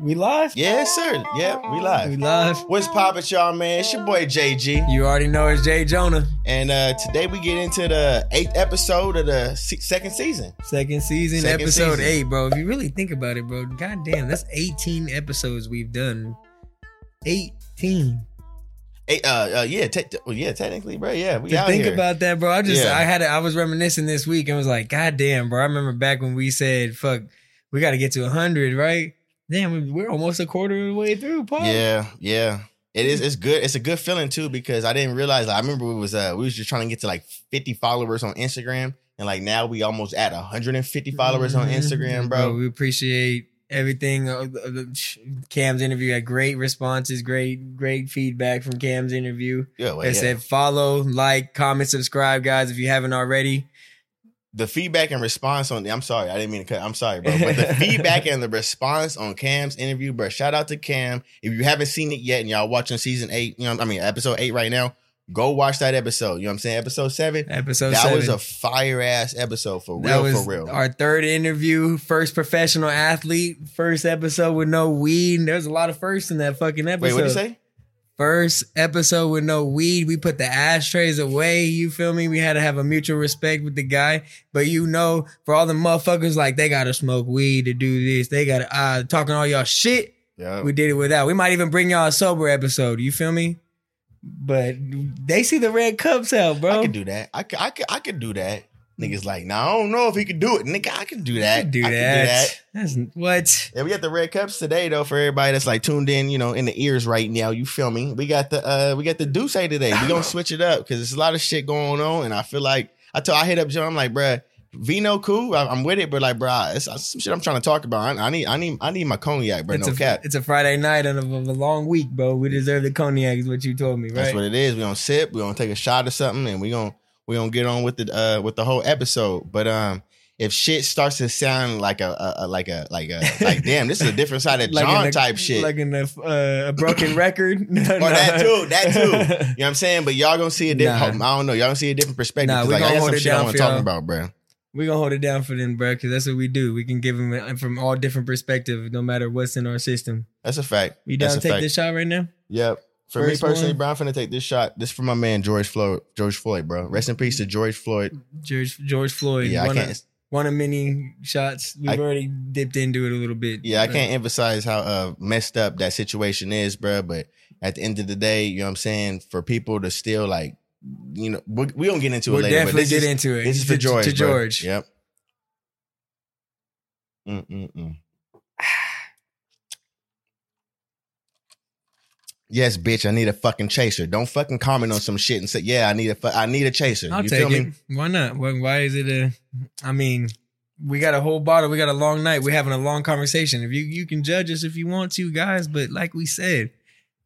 We live? Yes, sir. Yeah, we live. We live. What's poppin', y'all, man? It's your boy JG. You already know it's J'Jonah. And uh today we get into the eighth episode of the se- second season. Second season, Second episode season. eight, bro. If you really think about it, bro, god damn, that's 18 episodes we've done. 18. Uh, uh yeah, te- well, yeah, technically, bro. Yeah, we To think here. about that, bro. I just Yeah. I had it, I was reminiscing this week and was like, God damn, bro. I remember back when we said, fuck, we gotta get to 100, right? Damn, we- we're almost a quarter of the way through, Paul. yeah, yeah. It is. It's good. It's a good feeling too because I didn't realize. Like, I remember we was uh we was just trying to get to like 50 followers on Instagram, and like now we almost at 150 followers on Mhm. Instagram, bro. We appreciate everything. Uh, Cam's interview had great responses, great, great feedback from Cam's interview. Yeah, well, They yeah. said follow, like, comment, subscribe, guys, if you haven't already. the feedback and response on the, I'm sorry, I didn't mean to cut. I'm sorry, bro. But the feedback and the response on Cam's interview, bro. Shout out to Cam. If you haven't seen it yet and y'all watching season eight, you know, I mean episode eight right now, go watch that episode. You know what I'm saying? Episode seven. Episode that seven. was a fire ass episode for that real, for real. our third interview, first professional athlete, first episode with no weed. There's a lot of firsts in that fucking episode. Wait, what did you say? First episode with no weed. We put the ashtrays away. You feel me? We had to have a mutual respect with the guy. But you know, for all the motherfuckers, like they gotta smoke weed to do this. They gotta uh talking all y'all shit. Yeah. We did it without. We might even bring y'all a sober episode. You feel me? But they see the red cups out, bro. I can do that. I can, I could, I could do that. Niggas like, nah, I don't know if he could do it. Nigga, I can do that. do I that. That's what. Yeah, we got the red cups today though for everybody that's like tuned in, you know, in the ears right now. You feel me? We got the uh we got the D'Ussé today. We gonna switch it up because there's a lot of shit going on, and I feel like I told I hit up Joe. I'm like, bruh, Vino cool. I, I'm with it, but like, bruh, it's, it's some shit I'm trying to talk about. I, I need I need I need my cognac, bro. It's No a cap. it's a Friday night of a, of a long week, bro. We deserve the cognac, is what you told me, right? That's what it is. We gonna sip. We gonna take a shot or something, and we gonna we gonna get on with the uh with the whole episode. But um. If shit starts to sound like a, a, a like a like a like damn, this is a different side of Like John a- type shit. like in a, uh, a broken record. No, Or that too, that too. You know what I'm saying? But y'all gonna see a different. Nah. I don't know. Y'all gonna see a different perspective. Nah, we like, I gonna got hold some it shit I down want to talk about, bro. We gonna hold it down for them, bro, because that's what we do. We can give them from all different perspectives, no matter what's in our system. That's a fact. You down to take fact. this shot right now? Yep. For First me personally, one. bro, I'm finna take this shot. This for my man George Floyd. George Floyd, bro. Rest in peace to George Floyd. George George Floyd. Yeah, I one can't. Of, one of many shots. We've I- already dipped into it a little bit. Yeah, I can't emphasize how uh, messed up that situation is, bro. But at the end of the day, you know what I'm saying? For people to still like, you know, we, we don't get into We'll it later. definitely get is, into it. This is for To- George. To bro. George. Yep. Mm-mm-mm. Yes, bitch. I need a fucking chaser. Don't fucking comment on some shit and say, "Yeah, I need a, fu- I need a chaser." I'll you take feel it. me? Why not? Why, why is it a? I mean, we got a whole bottle. We got a long night. We're having a long conversation. If you you can judge us if you want to, guys. But like we said,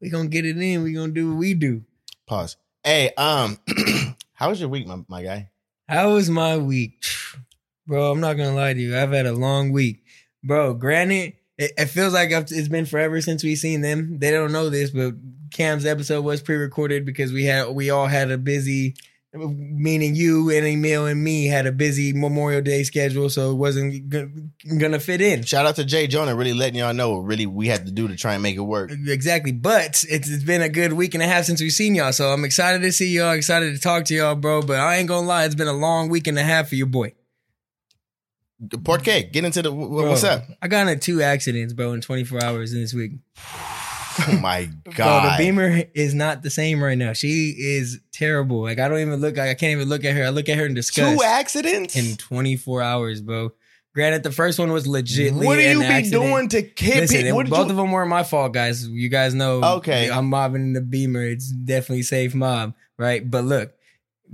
we gonna get it in. We gonna do what we do. Pause. Hey, um, how was your week, my, my guy? How was my week, bro? I'm not gonna lie to you. I've had a long week, bro. Granted, it, it feels like it's been forever since we've seen them. They don't know this, but Cam's episode was pre-recorded because we had we all had a busy, meaning you and Emil and me had a busy Memorial Day schedule, so it wasn't g- gonna fit in. Shout out to J'Jonah, really letting y'all know what really we had to do to try and make it work. Exactly, but it's, it's been a good week and a half since we've seen y'all, so I'm excited to see y'all, excited to talk to y'all, bro. But I ain't gonna lie, it's been a long week and a half for your boy. Port K, get into the wh- Bro, what's up? I got into two accidents, bro, in 24 hours in this week. Oh my Bro, god! the Beamer is not the same right now. She is terrible. Like I don't even look. I can't even look at her. I look at her in disgust. Two accidents. in 24 hours, bro. Granted, the first one was legit. what do you be doing to hit Listen, it- both you- of them weren't my fault, guys. You guys know. Okay. I'm mobbing in the Beamer. It's definitely safe mob, right? But look,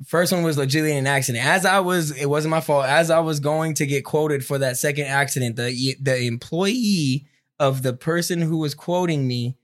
First one was legitimately an accident. As I was, it wasn't my fault. As I was going to get quoted for that second accident, the the employee of the person who was quoting me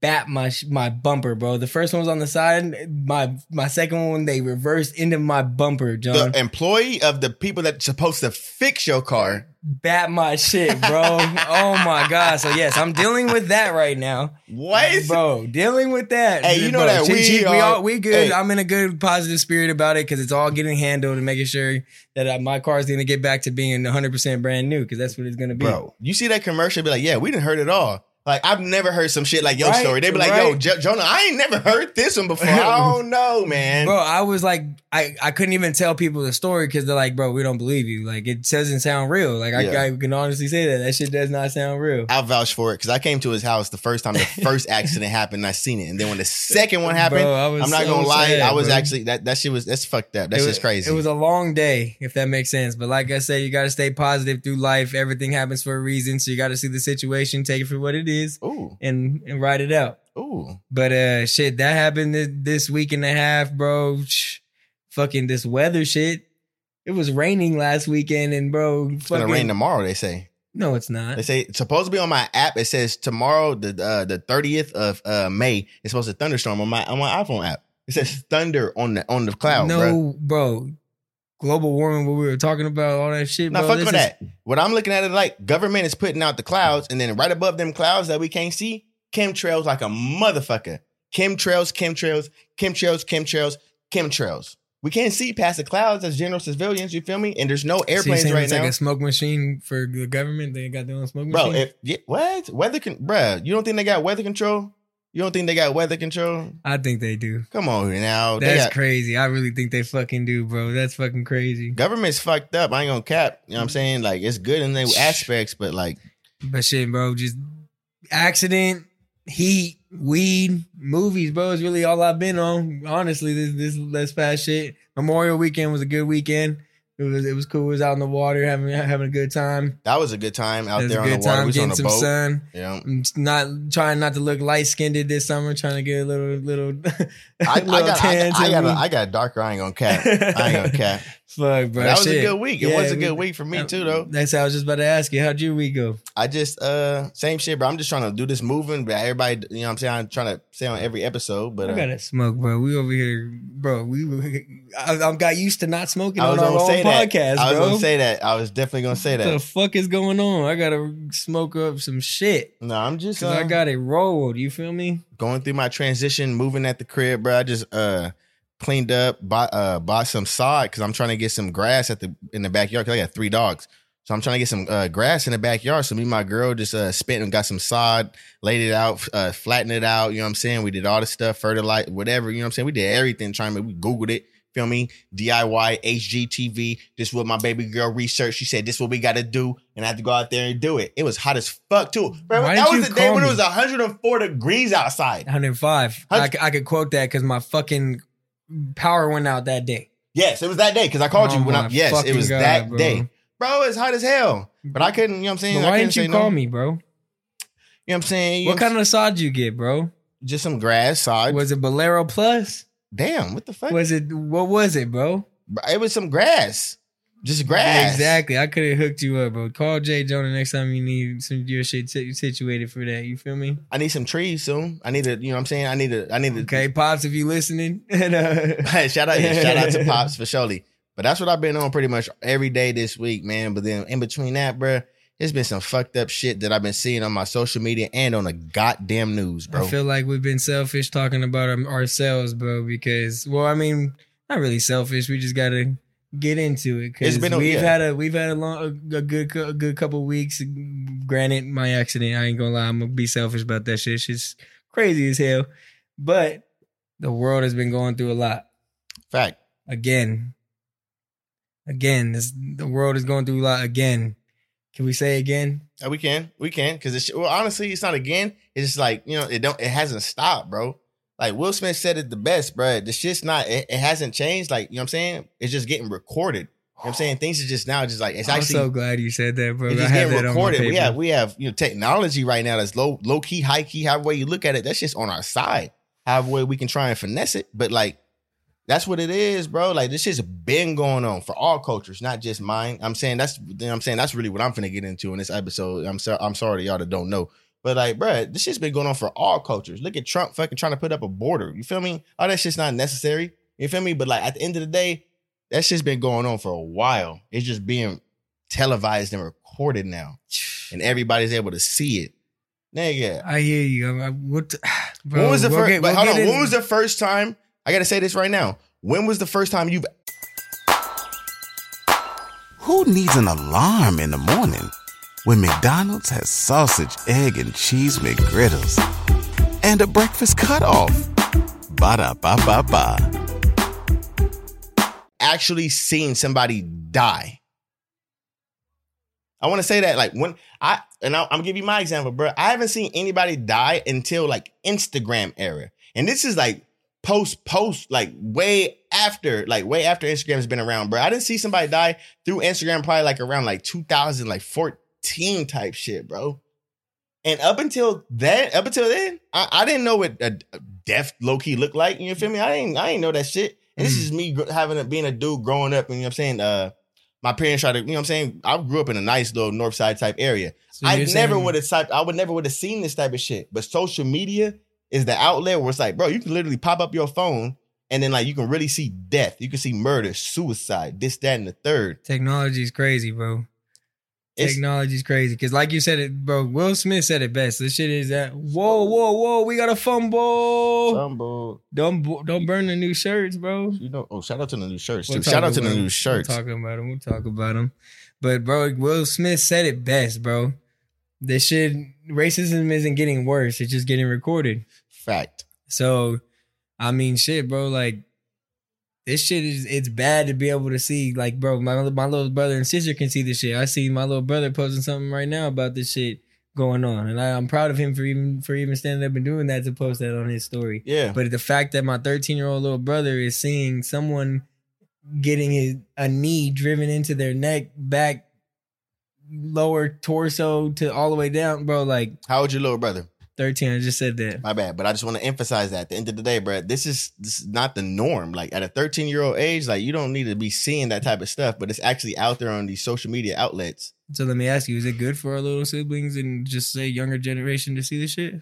bat my my bumper, bro. The first one was on the side. My my second one they reversed into my bumper, John. The employee of the people that's supposed to fix your car. bat my shit, bro. oh my god. So yes, I'm dealing with that right now. What? Bro, dealing with that. Hey, you know Bro, that we she- we are- all we good. hey. I'm in a good positive spirit about it because it's all getting handled and making sure that uh, my car's going to get back to being 100 percent brand new because that's what it's going to be. Bro, you see that commercial? Be like, yeah, we didn't heard it all. Like I've never heard some shit like your Right, story. They be like, yo, right. Jo- Jonah, I ain't never heard this one before. I don't know, man. Bro, I was like, I, I couldn't even tell people the story because they're like, bro, we don't believe you. Like, it doesn't sound real. Like, Yeah. I, I can honestly say that. That shit does not sound real. I'll vouch for it because I came to his house the first time the first accident happened. and I seen it, and then when the second one happened, Bro, I was I'm not so gonna lie, sad, I was bro. actually that that shit was that's fucked up. That's just crazy. It was a long day, if that makes sense. But like I said, you got to stay positive through life. Everything happens for a reason. So you got to see the situation, take it for what it is, ooh and and write it out. ooh. But uh, shit, that happened this, this week and a half, bro. Shh. Fucking this weather shit. It was raining last weekend, and bro, It's gonna rain tomorrow. They say. No, it's not. They say it's supposed to be on my app. It says tomorrow, the uh, the thirtieth of uh, May. It's supposed to thunderstorm on my on my iPhone app. It says thunder on the on the cloud. no, bro. bro. Global warming, what we were talking about, all that shit. Now bro, fuck with is- that. What I'm looking at it like government is putting out the clouds, and then right above them clouds that we can't see, chemtrails like a motherfucker. Chemtrails, chemtrails, chemtrails, chemtrails, chemtrails. We can't see past the clouds as general civilians. You feel me? And there's no So airplanes saying right it's now. like a smoke machine for the government. They got their own smoke Bro, machine. if yeah, what weather can, bruh, You don't think they got weather control? You don't think they got weather control? I think they do. Come on now, That's got, crazy. I really think they fucking do, bro. That's fucking crazy. government's fucked up. I ain't gonna cap. You know what I'm saying? Like it's good in their aspects, but like But shit, bro, just accident, heat, weed, movies, bro. Is really all I've been on. Honestly, this this this past shit. Memorial weekend was a good weekend. It was it was cool. It was out in the water, having having a good time. that was a good time out there on the water. We was on getting a some boat. sun. Yeah. I'm not trying not to look light skinned this summer. Trying to get a little little. I, I got, I, got, I, got a, I got darker. I ain't gonna cap. I ain't gonna cap. Fuck, bro. That was shit. a good week. It Yeah, was a good week for me too, though. That's how I was just about to ask you. How'd your week go? I just uh same shit, bro. I'm just trying to do this moving, but everybody, you know, what I'm saying I'm trying to say on every episode, but I uh, gotta smoke, bro. We over here, bro. We I, I got used to not smoking I was on our own that. podcast, I was bro. gonna say that. I was definitely gonna say that. what the fuck is going on? I gotta smoke up some shit No, I'm just because I uh, got it rolled. You feel me? Going through my transition, moving at the crib, bro. I just uh cleaned up, bought uh bought some sod because I'm trying to get some grass at the in the backyard because I got three dogs. So I'm trying to get some uh, grass in the backyard. So me and my girl just uh, spent and got some sod, laid it out, uh, flattened it out. You know what I'm saying? We did all the stuff, fertilize, whatever. You know what I'm saying? We did everything trying to, we Googled it. Feel me? DIY, HGTV. This is what my baby girl researched. She said, this is what we got to do. And I had to go out there and do it. It was hot as fuck too. Bro, Why that was the day when it was 104 degrees outside. 105. I I could quote that because my fucking power went out that day. Yes, it was that day because I called Oh you when I. Yes, it was God, that bro. day, bro. It's hot as hell, but I couldn't. You know what I'm saying? But why didn't you call no. me, bro? You know what I'm saying? You What kind of sod you get, bro? Just some grass sod. Was it Bolero Plus? Damn, what the fuck? Was it what was it, bro? it was some grass, just grass. Exactly. I could have hooked you up, bro. Call J'Jonah next time you need some your shit si- situated for that. You feel me? I need some trees soon. I need to. You know what I'm saying? I need to. I need to. Okay, pops, if you listening. and, uh, shout out, yeah, shout out to pops for surely. But that's what I've been on pretty much every day this week, man. But then in between that, bro, there's been some fucked up shit that I've been seeing on my social media and on the goddamn news, bro. I feel like we've been selfish talking about ourselves, bro. Because, well, I mean, not really selfish. We just gotta get into it. It's Because been a- we've yeah. had a we've had a long a, good a good couple weeks. Granted, my accident. I ain't gonna lie. I'm gonna be selfish about that shit. Shit's crazy as hell. But the world has been going through a lot. Fact. again. Again, this, the world is going through a lot again. Can we say again? Uh, we can, we can, because it's well, honestly, it's not again. It's just like you know, it don't, it hasn't stopped, bro. Like Will Smith said it the best, bro. The shit's not, it, it hasn't changed. Like you know what I'm saying? It's just getting recorded. You know what I'm saying things are just now just like it's actually. I'm so glad you said that, bro. it's just have getting that on my recorded. We have we have you know technology right now that's low low key, high key, however way you look at it. That's just on our side. However way we can try and finesse it, but like That's what it is, bro. Like this shit's been going on for all cultures, not just mine. I'm saying that's I'm saying that's really what I'm finna get into in this episode. I'm sorry, I'm sorry to y'all that don't know. But like, bruh, this shit's been going on for all cultures. Look at Trump fucking trying to put up a border. You feel me? All that shit's not necessary. You feel me? But like at the end of the day, that shit's been going on for a while. It's just being televised and recorded now. And everybody's able to see it. Nigga. I hear you. I, what? bro, when was the we'll first get- we'll hold on, when was the first time? I gotta say this right now. When was the first time you've Who needs an alarm in the morning when McDonald's has sausage, egg, and cheese McGriddles and a breakfast cutoff? Ba da ba ba ba. actually seen somebody die. I want to say that like when I and I, I'm gonna give you my example, bro. I haven't seen anybody die until like Instagram era, and this is like post post like way after like way after Instagram's been around, bro. I didn't see somebody die through Instagram probably like around like 2000 like 14 type shit, bro. And up until then, up until then, I, I didn't know what a, a death low key looked like. You feel me? I didn't I didn't know that shit. And this Mm. is me having a, being a dude growing up. And you know what I'm saying? Uh, my parents tried to, you know what I'm saying? I grew up in a nice little north side type area. So I never would have typed, I would never would have seen this type of shit. But social media is the outlet where it's like, bro, you can literally pop up your phone and then like you can really see death. You can see murder, suicide, this, that, and the third. Technology is crazy, bro. Technology is crazy. Cause like you said it, bro, Will Smith said it best. This shit is that whoa, whoa, whoa, we got a fumble. Fumble. Don't don't burn the new shirts, bro. You know, oh, shout out to the new shirts. We'll too. Shout out to the about new 'em. shirts. We'll talk about them. We'll talk about them. But bro, Will Smith said it best, bro. This shit, racism isn't getting worse. It's just getting recorded. Fact. So, I mean, shit, bro. Like, this shit is it's bad to be able to see. Like, bro, my my little brother and sister can see this shit. I see my little brother posting something right now about this shit going on, and I, I'm proud of him for even for even standing up and doing that to post that on his story. Yeah. But the fact that my 13 year old little brother is seeing someone getting his a knee driven into their neck, back, lower torso to all the way down, bro. Like How old your little brother? 13, I just said that. My bad, but I just want to emphasize that at the end of the day, bro, this is this is not the norm. Like at a 13 year old age, like you don't need to be seeing that type of stuff, but it's actually out there on these social media outlets. So let me ask you: Is it good for our little siblings and just say younger generation to see this shit?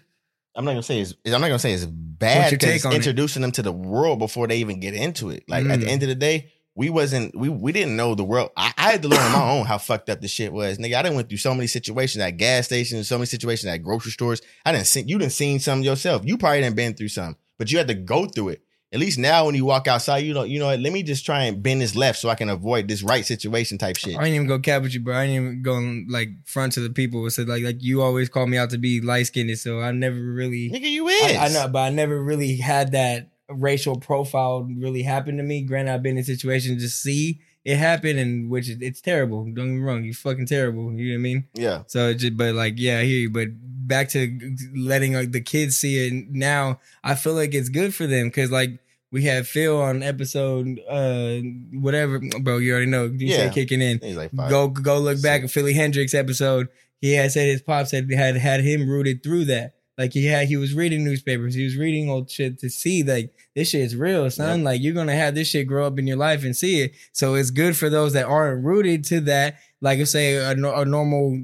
I'm not gonna say it's I'm not gonna say it's bad because on it? introducing them to the world before they even get into it. Like at the Mm. end of the day, we wasn't we we didn't know the world. I, I had to learn on my own how fucked up the shit was, nigga. I didn't went through so many situations at gas stations, so many situations at grocery stores. I didn't see you didn't seen some yourself. You probably didn't been through some, but you had to go through it. At least now, when you walk outside, you know, you know, what, let me just try and bend this left so I can avoid this right situation type shit. I didn't even go cap with you, bro. I didn't even go and, like front to the people said like like you always call me out to be light skinned, so I never really. Nigga, you is. I, I know, but I never really had that racial profile really happened to me. Granted, I've been in situations to see it happen, and which is, it's terrible. Don't get me wrong, you fucking terrible. You know what I mean? Yeah. So, it just, but like, yeah, I hear you. But back to letting like, the kids see it now, I feel like it's good for them because like we had Phil on episode uh whatever, bro. You already know. You Yeah. kicking in. He's like five. Go go look back at Philly Hendrix episode. He had said his pops had had had him rooted through that. Like he had, he was reading newspapers. He was reading old shit to see like this shit is real, son. Like you're gonna have this shit grow up in your life and see it. So it's good for those that aren't rooted to that. Like say a, a normal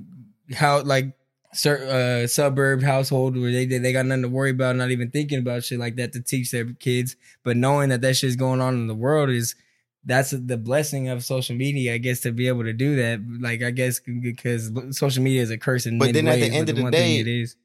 how like uh, suburb household where they they got nothing to worry about, not even thinking about shit like that to teach their kids. But knowing that that shit's going on in the world is that's the blessing of social media, I guess, to be able to do that. Like, I guess because social media is a curse in But then at the end of the thing day- it is.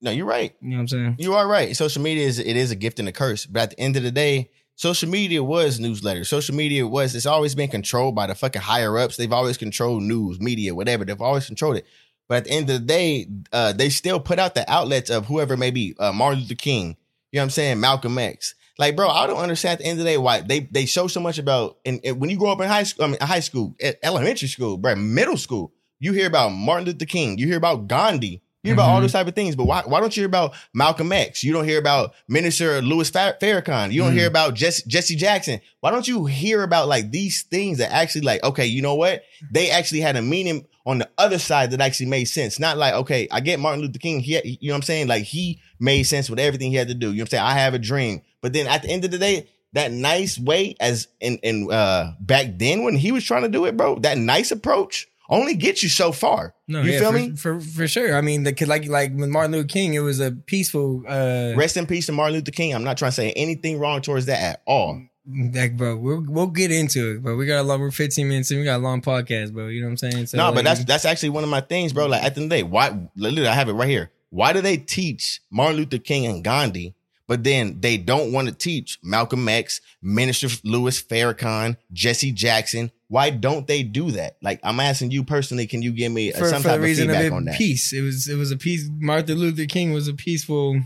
No, you're right. You know what I'm saying? You are right. Social media is it is a gift and a curse. But at the end of the day, social media was newsletters. Social media was it's always been controlled by the fucking higher ups. They've always controlled news, media, whatever. They've always controlled it. But at the end of the day, uh, they still put out the outlets of whoever may be uh, Martin Luther King. You know what I'm saying? Malcolm X. Like, bro, I don't understand at the end of the day why they they show so much about. And, and when you grow up in high school, I mean, high school, elementary school, bro, middle school, you hear about Martin Luther King. You hear about Gandhi. You hear about all Mhm. those type of things, but why, why don't you hear about Malcolm X? You don't hear about Minister Louis Fa- Farrakhan. You don't Mm. hear about Jesse, Jesse Jackson. Why don't you hear about like these things that actually like, okay, you know what? They actually had a meaning on the other side that actually made sense. Not like, okay, I get Martin Luther King. He, you know what I'm saying? Like he made sense with everything he had to do. You know what I'm saying? I have a dream. But then at the end of the day, that nice way as in in uh back then when he was trying to do it, bro. That nice approach only gets you so far. No, you yeah, feel for, me? For for sure. I mean, the like like with Martin Luther King, it was a peaceful. uh Rest in peace to Martin Luther King. I'm not trying to say anything wrong towards that at all. Like, bro, we'll we'll get into it, but we got a long. We're 15 minutes and we got a long podcast, bro. You know what I'm saying? So, no, but like, that's that's actually one of my things, bro. Like at the end of the day, why literally I have it right here. Why do they teach Martin Luther King and Gandhi, but then they don't want to teach Malcolm X, Minister Louis Farrakhan, Jesse Jackson? Why don't they do that? Like I'm asking you personally, can you give me for, some for type the of reason of feedback it, on that? peace. It was it was a peace. Martin Luther King was a peaceful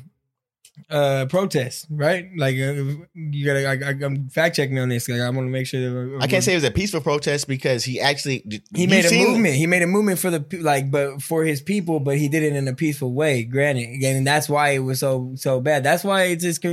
uh protest, right? Like uh, you gotta. I, I, I'm fact checking on this. Like I want to make sure that I can't say it was a peaceful protest because he actually he made a movement. He made a movement for the like, but for his people. But he did it in a peaceful way. Granted, and that's why it was so so bad. That's why it's just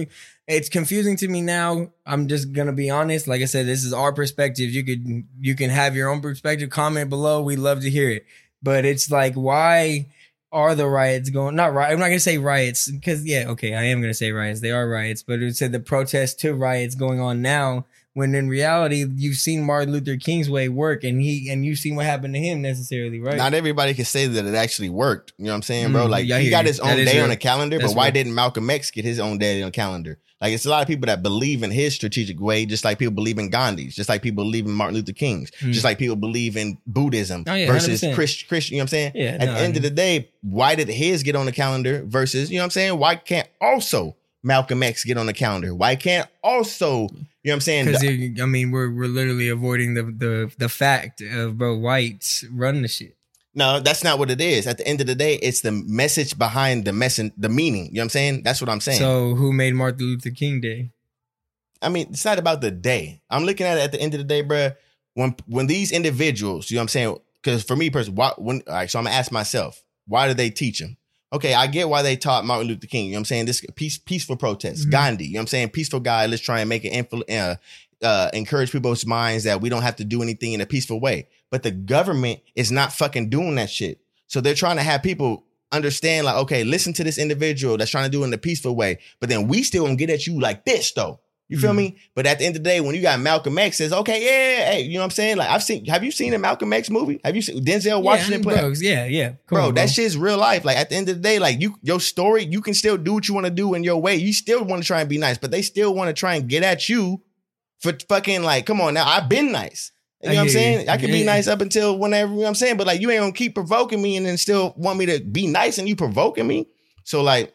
it's confusing to me now. I'm just gonna be honest. Like I said, this is our perspective. You could you can have your own perspective. Comment below. We love to hear it. But it's like why are the riots going? Not right. I'm not gonna say riots because yeah, okay, I am gonna say riots. They are riots, but it said the protests to riots going on now. When in reality, you've seen Martin Luther King's way work, and he and you've seen what happened to him necessarily, right? Not everybody can say that it actually worked. You know what I'm saying, bro? Mm, Like he got his own day on real. the calendar, That's but why real. didn't Malcolm X get his own day on the calendar? Like it's a lot of people that believe in his strategic way, just like people believe in Gandhi's, just like people believe in Martin Luther King's, Mm. just like people believe in Buddhism Oh, yeah, versus 100%. Chris, Christian. You know what I'm saying? Yeah, At no, the I end of the day, why did his get on the calendar versus you know what I'm saying? Why can't also Malcolm X get on the calendar? Why can't also you know what I'm saying? Because I mean, we're we're literally avoiding the the the fact of bro whites run the shit. No, that's not what it is. At the end of the day, it's the message behind the message, the meaning. You know what I'm saying? That's what I'm saying. So who made Martin Luther King Day? I mean, it's not about the day. I'm looking at it at the end of the day, bro. When when these individuals, you know what I'm saying? Because for me personally, why when all right, so I'm gonna ask myself, why do they teach them? Okay, I get why they taught Martin Luther King. You know what I'm saying? This peace, peaceful protest. Mhm. Gandhi, you know what I'm saying? Peaceful guy. Let's try and make it influ- uh, uh, encourage people's minds that we don't have to do anything in a peaceful way. But the government is not fucking doing that shit. So they're trying to have people understand, like, okay, listen to this individual that's trying to do it in a peaceful way. But then we still gonna get at you like this, though. You feel Mhm. me? But at the end of the day, when you got Malcolm X says, okay, yeah, hey, you know what I'm saying? Like I've seen, have you seen a Malcolm X movie? Have you seen Denzel Washington yeah, play? bro, yeah, yeah. Come Bro, on, that shit's real life. Like at the end of the day, like you, your story, you can still do what you want to do in your way. You still want to try and be nice, but they still want to try and get at you for fucking like, come on now, I've been nice. You I know what I'm hear you. saying? I can be nice up until whenever, you know what I'm saying? But like you ain't gonna keep provoking me and then still want me to be nice and you provoking me. So like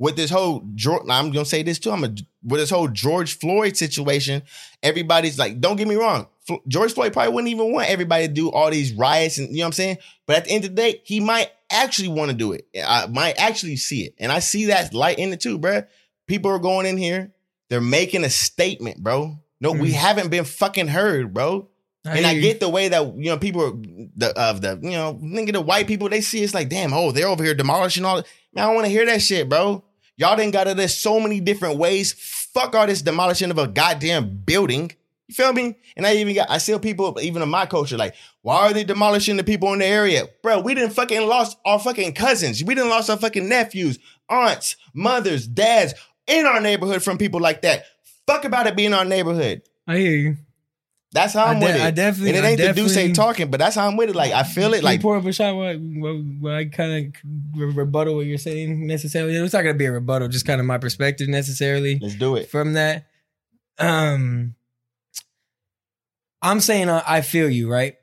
with this whole George, I'm gonna say this too. I'm a with this whole George Floyd situation. Everybody's like, don't get me wrong. George Floyd probably wouldn't even want everybody to do all these riots and you know what I'm saying. But at the end of the day, he might actually want to do it. I might actually see it, and I see that light in it too, bruh. People are going in here. They're making a statement, bro. No, we Mm. haven't been fucking heard, bro. and I get the way that you know people are the of the you know nigga the white people they see it's like damn oh they're over here demolishing all. Man, I don't want to hear that shit, bro. Y'all didn't got to this so many different ways. Fuck all this demolishing of a goddamn building. You feel me? And I even got I see people even in my culture like why are they demolishing the people in the area, bro? We didn't fucking lost our fucking cousins. We didn't lost our fucking nephews, aunts, mothers, dads in our neighborhood from people like that. Fuck about it being our neighborhood. I hear you. That's how I I'm de- with it. I definitely- and it I ain't the D'Ussé definitely- talking, but that's how I'm with it. Like I feel it. Like pour up a shot while, while, while I kind of rebuttal what you're saying necessarily. It's not gonna be a rebuttal, just kind of my perspective necessarily let's do it. from that. Um, I'm saying uh, I feel you, right?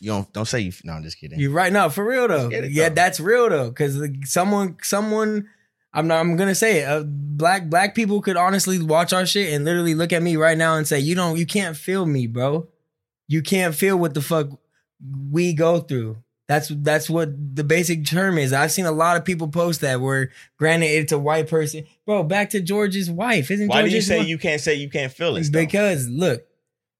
You don't don't say you. No, I'm just kidding. You're right. No, for real though. it, Yeah, though. that's real though. Because someone, someone, I'm not. I'm gonna say it. Uh, black black people could honestly watch our shit and literally look at me right now and say, "You don't. You can't feel me, bro. You can't feel what the fuck we go through." That's that's what the basic term is. I've seen a lot of people post that. Where granted, it's a white person, bro. Back to George's wife, isn't? Why do you say wife- you can't say you can't feel it? though? because look,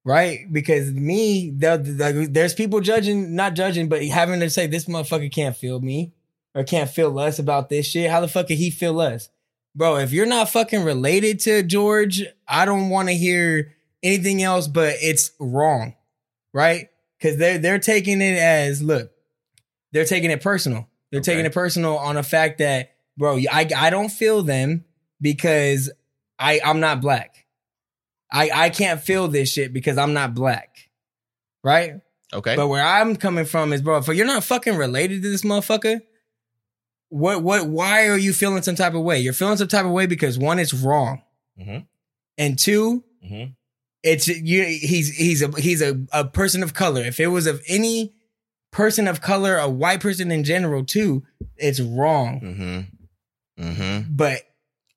right? Because me, the- the- there's people judging, not judging, but having to say this motherfucker can't feel me or can't feel less about this shit. How the fuck can he feel less? bro? If you're not fucking related to George, I don't want to hear anything else. But it's wrong, right? Because they're they're taking it as look, they're taking it personal. They're taking it personal on the fact that, bro, I I don't feel them because I I'm not black. I I can't feel this shit because I'm not black. Right? Okay. But where I'm coming from is, bro, if you're not fucking related to this motherfucker, what what why are you feeling some type of way? You're feeling some type of way because one, it's wrong. Mhm. And two, Mhm. it's you he's he's a he's a, a person of color. If it was of any person of color, a white person in general too, it's wrong. Mm-hmm. Mm-hmm. But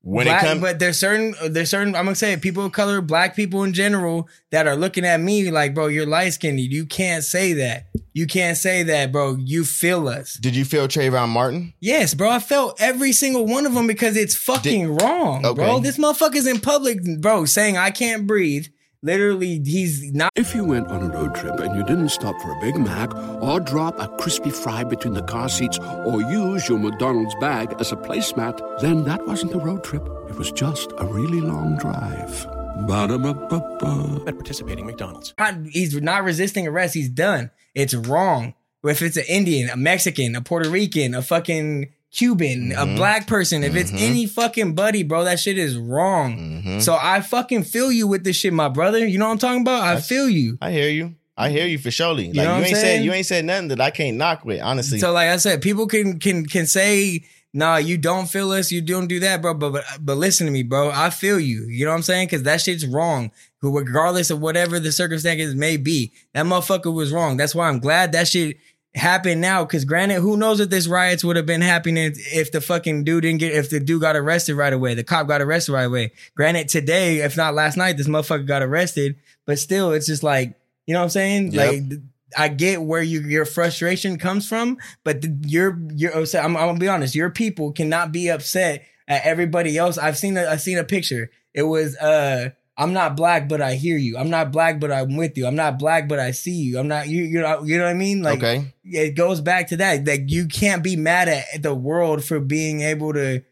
When black, it comes, but there's certain there's certain I'm gonna say people of color, black people in general that are looking at me like, bro, you're light skinned. You can't say that. You can't say that, bro. You feel us. did you feel Trayvon Martin? Yes, bro. I felt every single one of them because it's fucking wrong, bro. This motherfucker's in public, bro, saying I can't breathe. Literally, he's not. If you went on a road trip and you didn't stop for a Big Mac or drop a crispy fry between the car seats or use your McDonald's bag as a placemat, then that wasn't a road trip. It was just a really long drive. Ba-da-ba-ba-ba. At participating McDonald's. He's not resisting arrest. He's done. It's wrong. If it's an Indian, a Mexican, a Puerto Rican, a fucking Cuban, a mm-hmm. black person, if it's mm-hmm. any fucking buddy, bro, that shit is wrong. Mm-hmm. So I fucking feel you with this shit, my brother. You know what I'm talking about? I feel you. I hear you. I hear you for surely. Like you, know I'm ain't said you ain't said nothing that I can't knock with. Honestly, So like I said, people can can can say, nah, you don't feel us, you don't do that, bro. But but but listen to me, bro. I feel you. You know what I'm saying? Because that shit's wrong. Who, regardless of whatever the circumstances may be, that motherfucker was wrong. That's why I'm glad that shit happened now. Because granted, who knows if this riots would have been happening if the fucking dude didn't get if the dude got arrested right away, the cop got arrested right away. Granted, today, if not last night, this motherfucker got arrested. But still, it's just like you know what I'm saying? Yep. Like I get where you, your frustration comes from, but the, your your I'm, I'm gonna be honest. Your people cannot be upset at everybody else. I've seen a, I've seen a picture. It was uh. I'm not black, but I hear you. I'm not black, but I'm with you. I'm not black, but I see you. I'm not you. You know. You know what I mean? Like, okay. it goes back to that. Like, you can't be mad at the world for being able to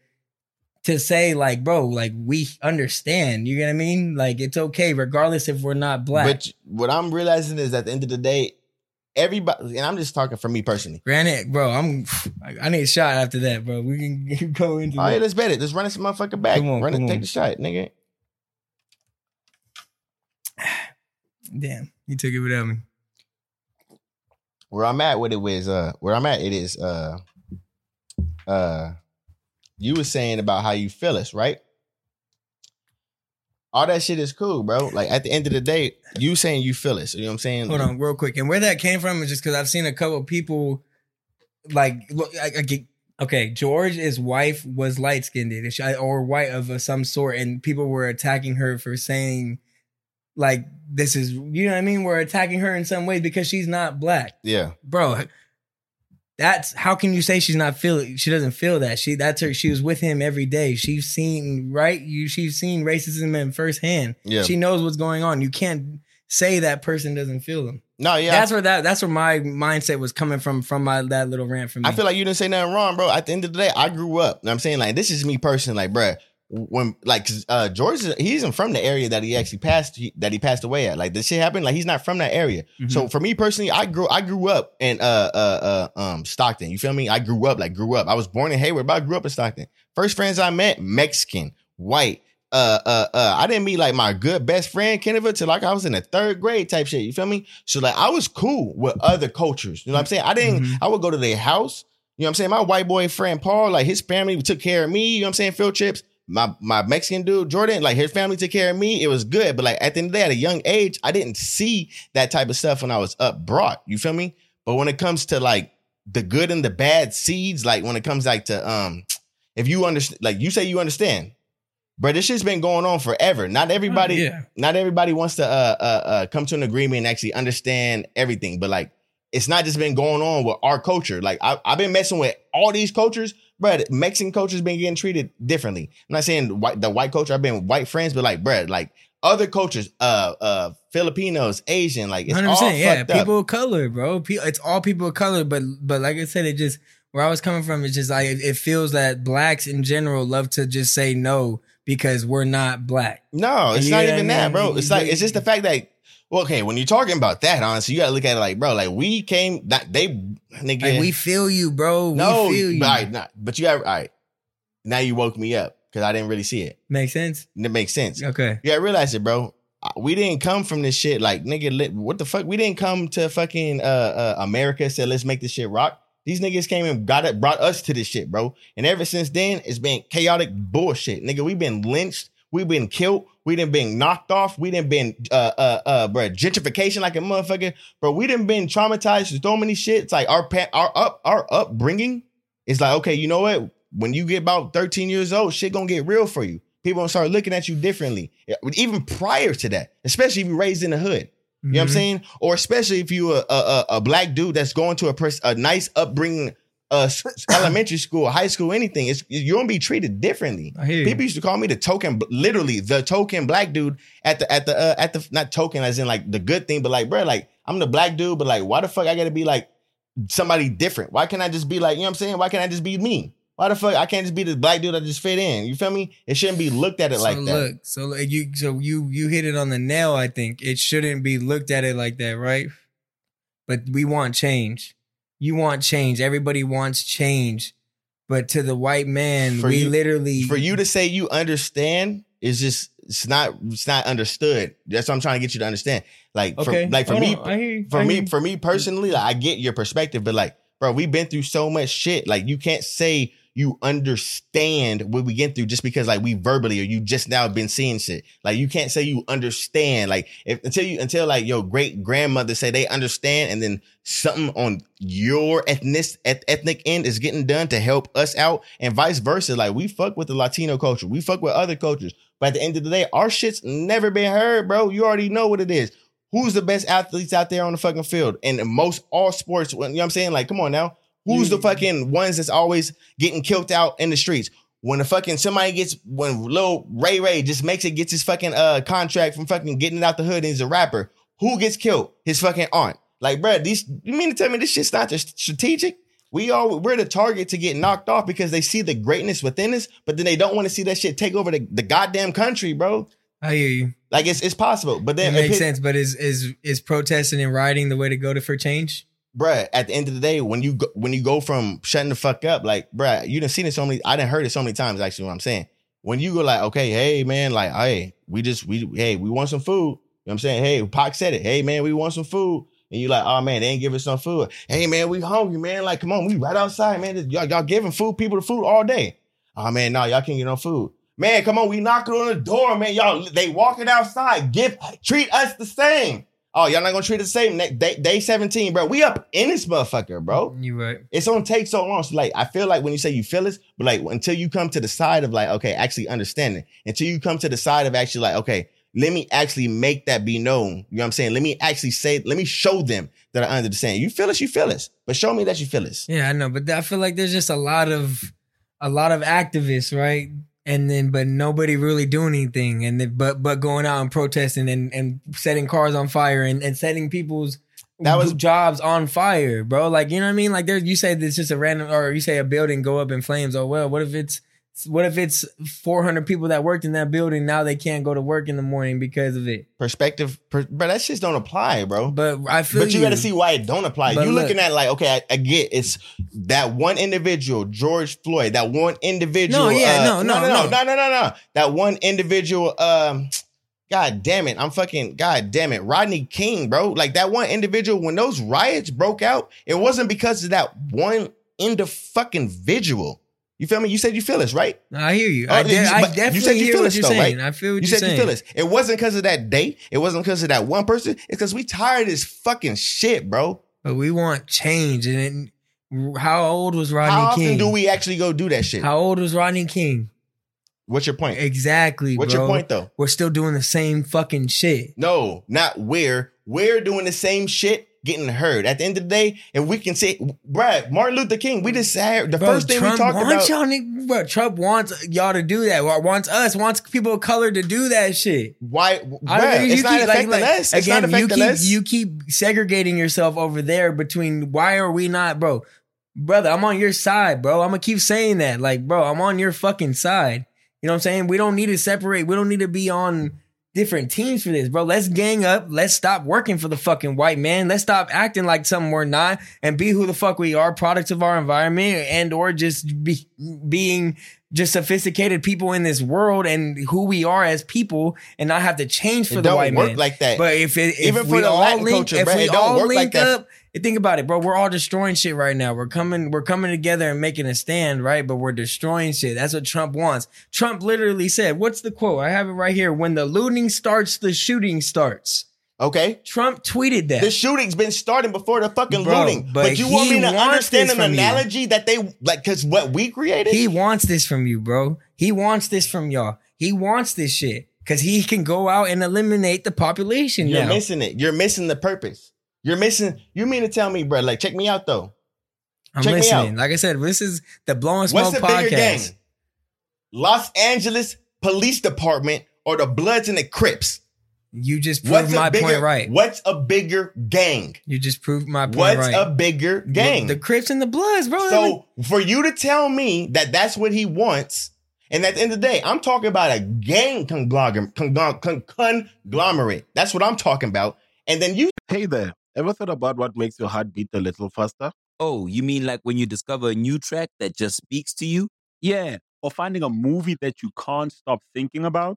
to say, like, bro, like we understand. You know what I mean? Like, it's okay, regardless if we're not black. But what I'm realizing is at the end of the day, everybody, and I'm just talking for me personally. Granted, bro, I'm I need a shot after that, bro. We can go into oh, All right, that. let's bet it. Let's run this motherfucker back. Come on, run come it. on. Take the shot, nigga. Damn, you took it without me. Where I'm at with it was uh where I'm at it is uh uh you was saying about how you feel us, right? All that shit is cool, bro. Like at the end of the day, you saying you feel us. You know what I'm saying? Hold on, real quick. And where that came from is just because I've seen a couple of people like look. I, I get okay. George's wife was light skinned or white of some sort, and people were attacking her for saying like this is you know what I mean. We're attacking her in some way because she's not black, Yeah. bro. That's how can you say she's not feel she doesn't feel that she that's her she was with him every day she's seen right you she's seen racism in firsthand Yeah. she knows what's going on you can't say that person doesn't feel them No, yeah. that's where that that's where my mindset was coming from from my that little rant from me. I feel like you didn't say nothing wrong, bro. At the end of the day, I grew up. And I'm saying like this is me personally, like, bruh, when like uh George he isn't from the area that he actually passed he, that he passed away at. Like this shit happened, like he's not from that area. Mm-hmm. So for me personally, I grew I grew up in uh uh uh um Stockton. You feel me? I grew up like grew up. I was born in Hayward, but I grew up in Stockton. First friends I met, Mexican, white. Uh, uh, uh, I didn't meet like my good best friend Kennever till like I was in the third grade type shit. You feel me? So like I was cool with other cultures. You know what I'm saying? I didn't. Mhm. I would go to their house. You know what I'm saying? My white boy friend Paul, like his family took care of me. You know what I'm saying? Field trips. My my Mexican dude Jordan, like his family took care of me. It was good, but like at the end of the day, at a young age, I didn't see that type of stuff when I was up brought. You feel me? But when it comes to like the good and the bad seeds, like when it comes like to um, if you understand, like you say you understand, but this shit's been going on forever. Not everybody, yeah. not everybody wants to uh, uh uh come to an agreement and actually understand everything. But like, it's not just been going on with our culture. Like I, I've been messing with all these cultures, but Mexican culture's been getting treated differently. I'm not saying white, the white culture. I've been with white friends, but like, bruh, like other cultures, uh, uh, Filipinos, Asian, like it's Hundred all percent, yeah. up. People of color, bro. It's all people of color, but but like I said, it just where I was coming from it's just like it, feels that blacks in general love to just say no because we're not black. No, it's You not even that, bro. It's like it's just the fact that well, okay, when you're talking about that, honestly, you gotta look at it like, bro, like we came that they nigga Like we feel you, bro. no, feel you. but, right, nah, but you got all right. Now you woke me up. because I didn't really see it. Makes sense. It makes sense. Okay. Yeah, I realize it, bro. Uh, We didn't come from this shit like nigga. What the fuck? We didn't come to fucking uh, uh America. Said let's make this shit rock. These niggas came and got it, brought us to this shit, bro. And ever since then, it's been chaotic bullshit, nigga. We've been lynched. We've been killed. We done been knocked off. We done been uh uh uh bro gentrification like a motherfucker. Bro, we done been traumatized to so many shit. It's like our pa- our up our upbringing is like okay, you know what? When you get about thirteen years old, shit gonna get real for you. People gonna start looking at you differently. Even prior to that, especially if you raised in the hood. You know what I'm Mhm. saying? Or especially if you a a, a, a black dude that's going to a pers- a nice upbringing, uh, elementary school, high school, anything. It's you're gonna be treated differently. I hear you. People used to call me the token, literally the token black dude at the at the uh, at the not token as in like the good thing, but like bro, like I'm the black dude, but like why the fuck I gotta be like somebody different? Why can't I just be like you know what I'm saying? Why can't I just be me? Why the fuck I can't just be the black dude that just fit in? You feel me? It shouldn't be looked at it like so that. look, so like you, so you, you hit it on the nail. I think it shouldn't be looked at it like that, right? But we want change. You want change. Everybody wants change. But to the white man, For we you- literally for you to say you understand is just it's not it's not understood. That's what I'm trying to get you to understand. Like Okay, for like for hold me on. For me for me personally, like, I get your perspective, but like bro, we've been through so much shit. Like you can't say you understand what we get through just because like we verbally or you just now been seeing shit. Like you can't say you understand. Like if until you until like your great grandmother say they understand and then something on your ethnic eth- ethnic end is getting done to help us out and vice versa. Like we fuck with the Latino culture. We fuck with other cultures. But at the end of the day, our shit's never been heard, bro. You already know what it is. Who's the best athletes out there on the fucking field? And most all sports, you know what I'm saying? Like, come on now. Who's the fucking ones that's always getting killed out in the streets? When the fucking somebody gets when little Ray Ray just makes it gets his fucking uh contract from fucking getting it out the hood and he's a rapper. Who gets killed? His fucking aunt. Like, bro, these you mean to tell me this shit's not just strategic? We all we're the target to get knocked off because they see the greatness within us, but then they don't want to see that shit take over the, the goddamn country, bro. I hear you. Like it's it's possible, but then It makes it- sense. But is is is protesting and rioting the way to go to for change? Bruh, at the end of the day, when you go, when you go from shutting the fuck up, like, bruh, you done seen it so many, I done heard it so many times, actually, what I'm saying. When you go like, okay, hey, man, like, hey, we just, we, hey, we want some food. You know what I'm saying? Hey, Pac said it. Hey, man, we want some food. And you like, oh, man, they ain't give us some food. Hey, man, we hungry, man. Like, come on, we right outside, man. Y'all, y'all giving food, people the food all day. Oh, man, no, y'all can't get no food. Man, come on, we knocking on the door, man. Y'all, they walking outside. Give, treat us the same. Oh, y'all not gonna treat us the same. Day, day 17, bro. We up in this motherfucker, bro. You right. It's gonna take so long. So like, I feel like when you say you feel this, but like until you come to the side of like, okay, actually understanding, until you come to the side of actually like, okay, let me actually make that be known. You know what I'm saying? Let me actually say, let me show them that I understand. You feel this, you feel this, but show me that you feel this. Yeah, I know, but I feel like there's just a lot of a lot of activists, right? And then, but nobody really doing anything, and then, but but going out and protesting and and setting cars on fire and and setting people's That was- jobs on fire, bro. Like you know what I mean? Like there, you say it's just a random, or you say a building go up in flames. Oh well, what if it's what if it's 400 people that worked in that building now they can't go to work in the morning because of it? Perspective, per, but that shit don't apply, bro. But I feel But you, got to see why it don't apply. But you looking at like, okay, I, I get it's that one individual, George Floyd, that one individual. No, yeah, uh, no, no, no, no. no, no, no, no. That one individual. Um, God damn it, I'm fucking. God damn it, Rodney King, bro. Like that one individual. When those riots broke out, it wasn't because of that one end of fucking visual. You feel me? You said you feel this, right? I hear you. Oh, I, de- you- I but you definitely said you hear feel what this you're though, saying. right? I feel what You you're said saying. you feel this. It wasn't because of that date. It wasn't because of that one person. It's because we tired of this fucking shit, bro. But we want change. And it, how old was Rodney How often King? do we actually go do that shit? How old was Rodney King? What's your point? Exactly. What's bro. your point though? We're still doing the same fucking shit. No, not where. We're doing the same shit, getting heard. At the end of the day, if we can say, Brad, Martin Luther King, we just had the Bro, first thing Trump we talked about. y'all, bro, Trump wants y'all to do that. Wants us, wants people of color to do that shit. Why, I don't bruh, think it's you not keep, affecting like, us. It's again, not you affecting keep us. you keep segregating yourself over there between why are we not, bro? Brother, I'm on your side, bro. I'm gonna keep saying that. Like, bro, I'm on your fucking side. You know what I'm saying? We don't need to separate. We don't need to be on different teams for this, bro. Let's gang up. Let's stop working for the fucking white man. Let's stop acting like something we're not and be who the fuck we are, products of our environment, and or just be being just sophisticated people in this world and who we are as people and not have to change for It the don't white work man. like that. But if it, if Even for the all Latin link, culture, if bro, we it don't all work like link that. up, think about it, bro. We're all destroying shit right now. We're coming, we're coming together and making a stand, right? But we're destroying shit. That's what Trump wants. Trump literally said, "What's the quote? I have it right here. When the looting starts, the shooting starts." Okay. Trump tweeted that. The shooting's been starting before the fucking Bro, looting. but But, you want me to understand an from you. analogy that they like because what we created? He wants this from you, bro. He wants this from y'all. He wants this shit because he can go out and eliminate the population You're now. missing it. You're missing the purpose. You're missing. You mean to tell me, bro? Like, check me out though. I'm check listening. Like I said, this is the Blowing Smoke What's the podcast. bigger gang? Los Angeles Police Department or the Bloods and the Crips? You just proved What's my bigger, point right. What's a bigger gang? You just proved my point What's right. What's a bigger gang? The, the Crips and the Bloods, bro. So for you to tell me that that's what he wants, and at the end of the day, I'm talking about a gang conglomerate. Conglomerate. That's what I'm talking about. And then you Hey there, ever thought about what makes your heart beat a little faster? Oh, you mean like when you discover a new track that just speaks to you? Yeah, or finding a movie that you can't stop thinking about.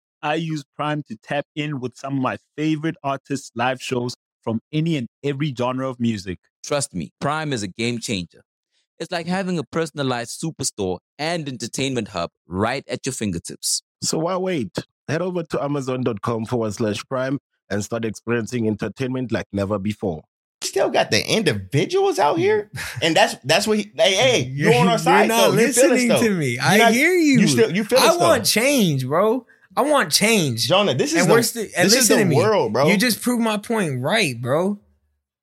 I use Prime to tap in with some of my favorite artists' live shows from any and every genre of music. Trust me, Prime is a game changer. It's like having a personalized superstore and entertainment hub right at your fingertips. So why wait? Head over to amazon.com forward slash prime and start experiencing entertainment like never before. still got the individuals out here, mm. and that's that's what. He, hey, hey, you're, on our side. You're not though. You feel us, listening though. to me. You're I not- hear you. You still you feel I us, though. want change, bro. I want change. Jonah, this is and the, we're and this is the to me. world, bro. You just proved my point right, bro.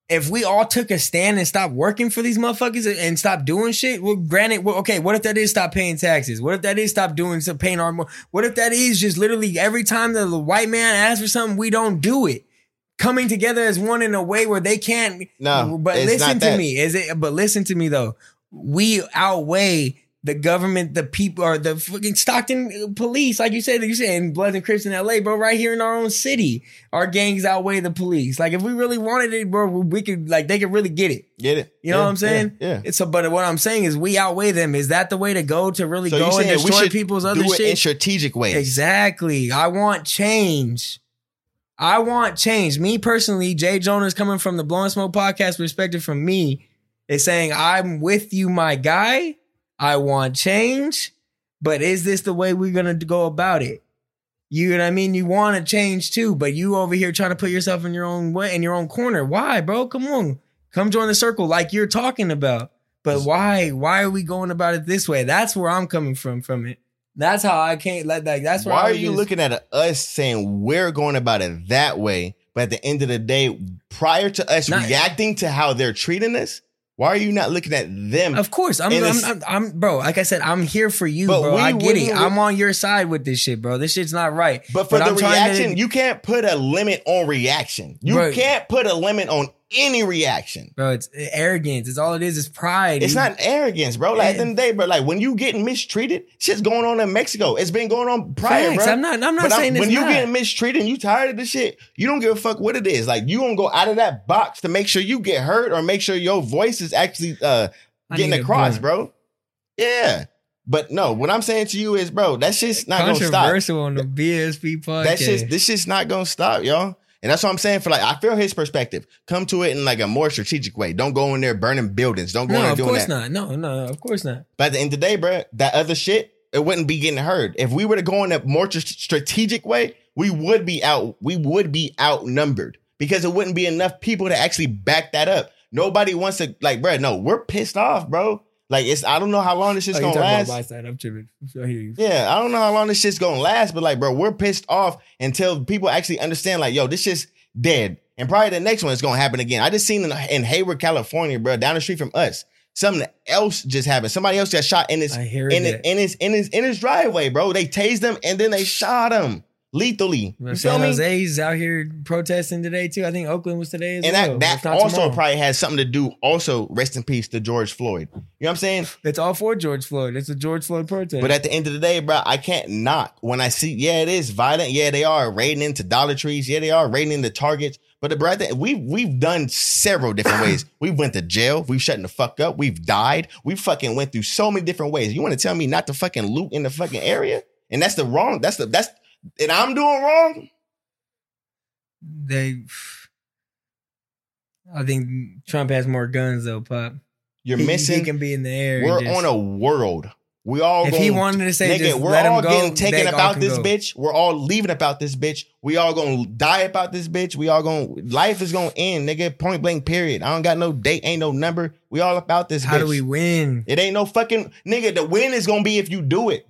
If we all took a stand and stopped working for these motherfuckers and- and stop doing shit, well, granted, well, okay, what if that is stop paying taxes? What if that is stop doing some paying our more? What if that is just literally every time the white man asks for something, we don't do it? Coming together as one in a way where they can't. No, but listen to that. me. Is it? But listen to me though. We outweigh the government, the people, or the fucking Stockton police, like you said, you said, in Bloods and Crips in LA, bro, right here in our own city, our gangs outweigh the police. Like if we really wanted it, bro, we could, like, they could really get it. get it. You know Yeah, what I'm saying? Yeah. yeah. It's so, but what I'm saying is we outweigh them. Is that the way to go to really So go and destroy people's other it in strategic ways? Exactly. I want change. I want change. Me personally, Jay Jonas coming from the Blowing Smoke podcast respected from me is saying, I'm with you, my guy. I want change, but is this the way we're gonna go about it? You know what I mean? You want to change too, but you over here trying to put yourself in your own way, in your own corner. Why, bro? Come on. Come join the circle like you're talking about. But why? Why are we going about it this way? That's where I'm coming from from it. That's how I can't let like that's Why are you just- looking at us saying we're going about it that way, but at the end of the day, prior to us Not- reacting to how they're treating us, why are you not looking at them? Of course, I'm, I'm, I'm, I'm, bro. Like I said, I'm here for you, But bro. I get it. I'm on your side with this shit, bro. This shit's not right. But for the I'm trying to- reaction, you can't put a limit on reaction. You Bro. can't put a limit on any reaction. bro, it's arrogance. It's all it is. It's pride. It's You- not arrogance, bro. Like at the end of the day, bro. Like when you getting mistreated, shit's going on in Mexico. It's been going on prior, Facts. bro. I'm not- I'm not But saying it's when you getting mistreated and you tired of the shit, you don't give a fuck what it is. Like you gonna go out of that box to make sure you get heard or make sure your voice is actually uh getting across, bro. Yeah. But no, what I'm saying to you is, bro, that shit's not gonna stop. controversial on the BSP podcast. That shit's this shit's not gonna stop, y'all. And that's what I'm saying for like I feel his perspective. Come to it in like a more strategic way. Don't go in there burning buildings. Don't go in there no, there of doing course not. No, no, of course not. But at the end of the day, bro, that other shit, it wouldn't be getting heard. If we were to go in a more tr- strategic way, we would be out. We would be outnumbered because it wouldn't be enough people to actually back that up. Nobody wants to like, bro. No, we're pissed off, bro. Like it's. I don't know how long this shit's Oh, gonna last. my side? I'm tripping. I hear you. Yeah, I don't know how long this shit's gonna last, but like, bro, we're pissed off until people actually understand, like, yo, this shit's dead. And probably the next one is gonna happen again. I just seen in, in Hayward, California, bro, down the street from us, Something else just happened. Somebody else got shot in his in, in his in his in his driveway, bro. They tased him and then they shot him lethally. You San me? Jose's out here protesting today too. I think Oakland was today as And well. that that also tomorrow. probably has something to do. Also, rest in peace to George Floyd. You know what I'm saying? It's all for George Floyd. It's a George Floyd protest. But at the end of the day, bro, I can't knock when I see. Yeah, it is violent. Yeah, they are raiding into Dollar Trees. Yeah, they are raiding into Targets. But the bro, we we've done several different ways. We went to jail. We've shut the fuck up. We've died. We fucking went through so many different ways. You want to tell me not to fucking loot in the fucking area? And that's the wrong. That's the that's and I'm doing wrong. they, I think Trump has more guns though, Pop. You're He- missing. He can be in the air. We're just- on a world. We all If gonna, he wanted to say nigga, just we're let him all go, getting taken about this go. bitch. We're all leaving about this bitch. We all gonna die about this bitch. We all gonna life is gonna end, nigga. Point blank. Period. I don't got no date, ain't no number. We all about this. How bitch. do we win? It ain't no fucking nigga. The win is gonna be if you do it.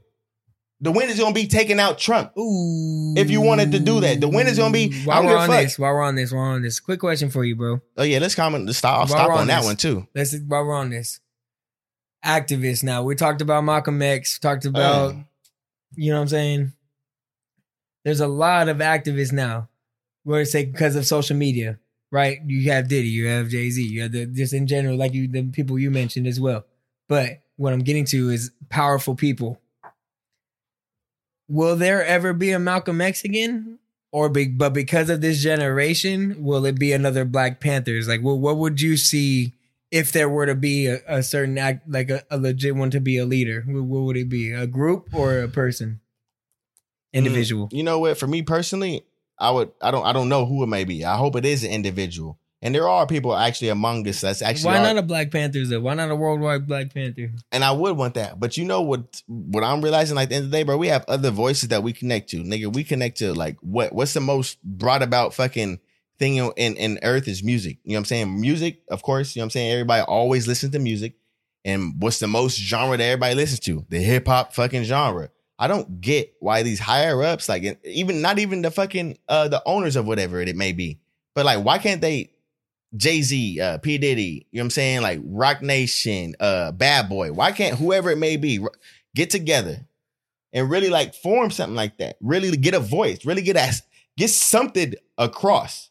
The win is gonna be taking out Trump. Ooh. If you wanted to do that, the win is gonna be. While we're on fuck. this, while we're on this, while we're on this, quick question for you, bro. Oh yeah, let's comment. Let's stop. I'll While stop on, on that one too. Let's while we're on this. Activists now. We talked about Malcolm X, talked about Uh. you know what I'm saying? There's a lot of activists now where it's like because of social media, right? You have Diddy, you have Jay-Z, you have the just in general, like you the people you mentioned as well. But what I'm getting to is powerful people. Will there ever be a Malcolm X again? Or be, but because of this generation, will it be another Black Panthers? Like, what what would you see if there were to be a, a certain act, like a, a legit one to be a leader? What, what would it be? A group or a person? Individual. Mm, you know what? For me personally, I would. I don't. I don't know who it may be. I hope it is an individual. And there are people actually among us that's actually. Why are- not a Black Panthers though? Why not a worldwide Black Panther? and I would want that. But you know what? What I'm realizing, like at the end of the day, bro, we have other voices that we connect to. Nigga, we connect to like what? What's the most brought about fucking thing in, in in Earth is music. You know what I'm saying? Music, of course. You know what I'm saying? Everybody always listens to music. And what's the most genre that everybody listens to? The hip hop fucking genre. I don't get why these higher ups, like even not even the fucking uh the owners of whatever it may be, but like why can't they Jay Z, uh, P Diddy, you know what I'm saying? Like Roc Nation, uh, Bad Boy. Why can't whoever it may be get together and really like form something like that? Really get a voice, really get a, get something across.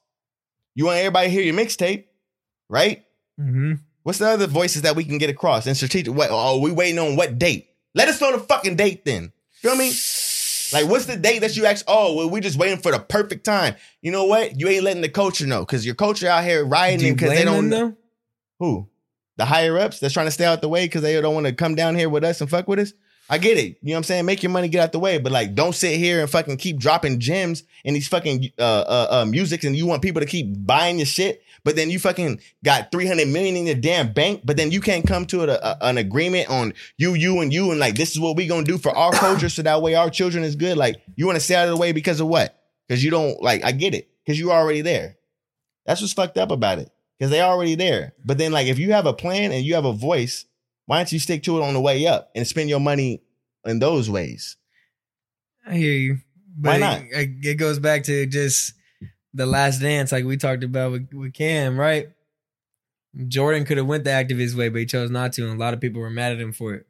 You want everybody to hear your mixtape, right? Mm-hmm. What's the other voices that we can get across? And strategic, what? Oh, we waiting on what date? Let us know the fucking date then. Feel me? Like, what's the date that you ask? Oh, well, we just waiting for the perfect time. You know what? You ain't letting the culture know because your culture out here rioting because they don't know? Who? The higher ups that's trying to stay out the way because they don't want to come down here with us and fuck with us. I get it. You know what I'm saying? Make your money, get out the way. But like, don't sit here and fucking keep dropping gems and these fucking uh uh, uh musics and you want people to keep buying your shit. But then you fucking got 300 million in your damn bank. But then you can't come to a, a- an agreement on you, you, and you. And like, this is what we gonna do for our culture so that way our children is good. Like, you want to stay out of the way because of what? Because you don't like, I get it. Because you're already there. That's what's fucked up about it. Because they already there. But then, like, if you have a plan and you have a voice, why don't you stick to it on the way up and spend your money in those ways? I hear you. But Why not? It, it goes back to just the last dance, like we talked about with, with Cam, right? Jordan could have went the activist way, but he chose not to, and a lot of people were mad at him for it.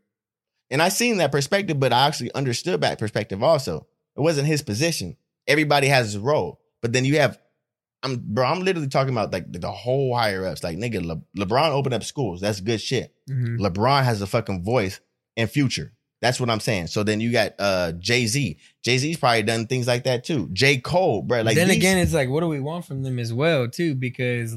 And I seen that perspective, but I actually understood that perspective also. It wasn't his position. Everybody has his role. But then you have, I'm bro, I'm literally talking about like the whole higher ups. Like nigga, Le- LeBron opened up schools. That's good shit. Mhm. LeBron has a fucking voice and future. That's what I'm saying. So then you got uh Jay Z. Jay Z's probably done things like that too. J Cole, bro. Like then these- again, it's like, what do we want from them as well, too? Because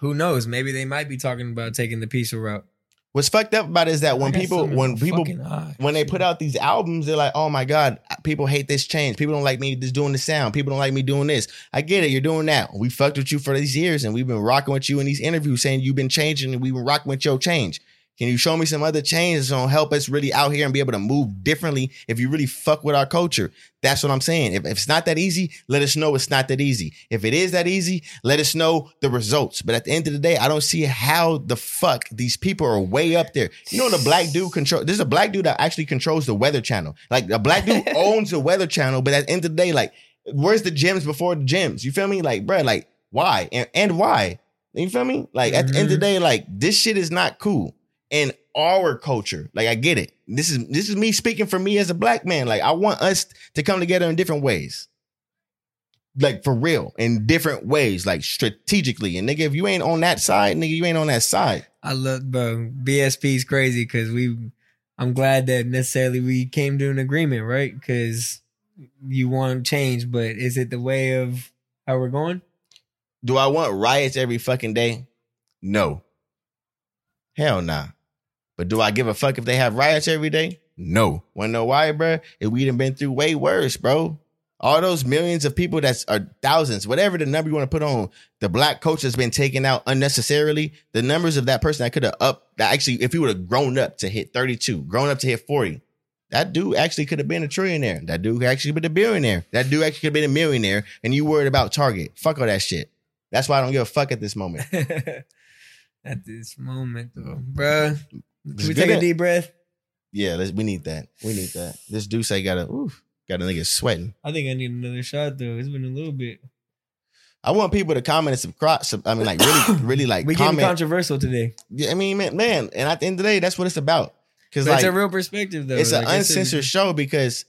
who knows? Maybe they might be talking about taking the peaceful route. What's fucked up about it is that when people when people fucking eye. when they put out these albums, they're like, "Oh my god, people hate this change. People don't like me just doing the sound. People don't like me doing this. I get it. You're doing that. We fucked with you for these years, and we've been rocking with you in these interviews, saying you've been changing, and we've been rocking with your change. Can you show me some other changes that's gonna help us really out here and be able to move differently if you really fuck with our culture? That's what I'm saying. If, if it's not that easy, let us know it's not that easy. If it is that easy, let us know the results. But at the end of the day, I don't see how the fuck these people are way up there. You know, the black dude control. There's a black dude that actually controls the Weather Channel. Like a black dude owns the Weather Channel, but at the end of the day, like, where's the gems before the gems? You feel me? Like, bruh, like, why and, and why? You feel me? Like at the end of the mm-hmm. day, like this shit is not cool. In our culture. Like I get it. This is this is me speaking for me as a black man. Like I want us to come together in different ways. Like for real, in different ways, like strategically. And nigga, if you ain't on that side, nigga, you ain't on that side. I love, bro. BSP is crazy because we. I'm glad that necessarily we came to an agreement, right? Because you want change, but is it the way of how we're going? Do I want riots every fucking day? No. Hell nah. But do I give a fuck if they have riots every day? No. Wanna know why, bro? If we done been through way worse, bro. All those millions of people that's are thousands, whatever the number you want to put on, the black coach has been taken out unnecessarily. The numbers of that person that could have up that actually, if he would have grown up to hit 32, grown up to hit 40, that dude actually could have been a trillionaire. That dude actually could have been a billionaire. That dude actually could have been a millionaire. And you worried about Target. Fuck all that shit. That's why I don't give a fuck at this moment. At this moment, though, bruh. Can we take good. a deep breath? Yeah, let's, we need that. We need that. This D'Ussé got a oof, got a nigga sweating. I think I need another shot though. It's been a little bit. I want people to comment and subscribe. sub- I mean, like really, really like We getting comment. controversial today. Yeah, I mean, man, man, and at the end of the day, that's what it's about. Because But like it's a real perspective though. it's an Like, I said, uncensored show. Because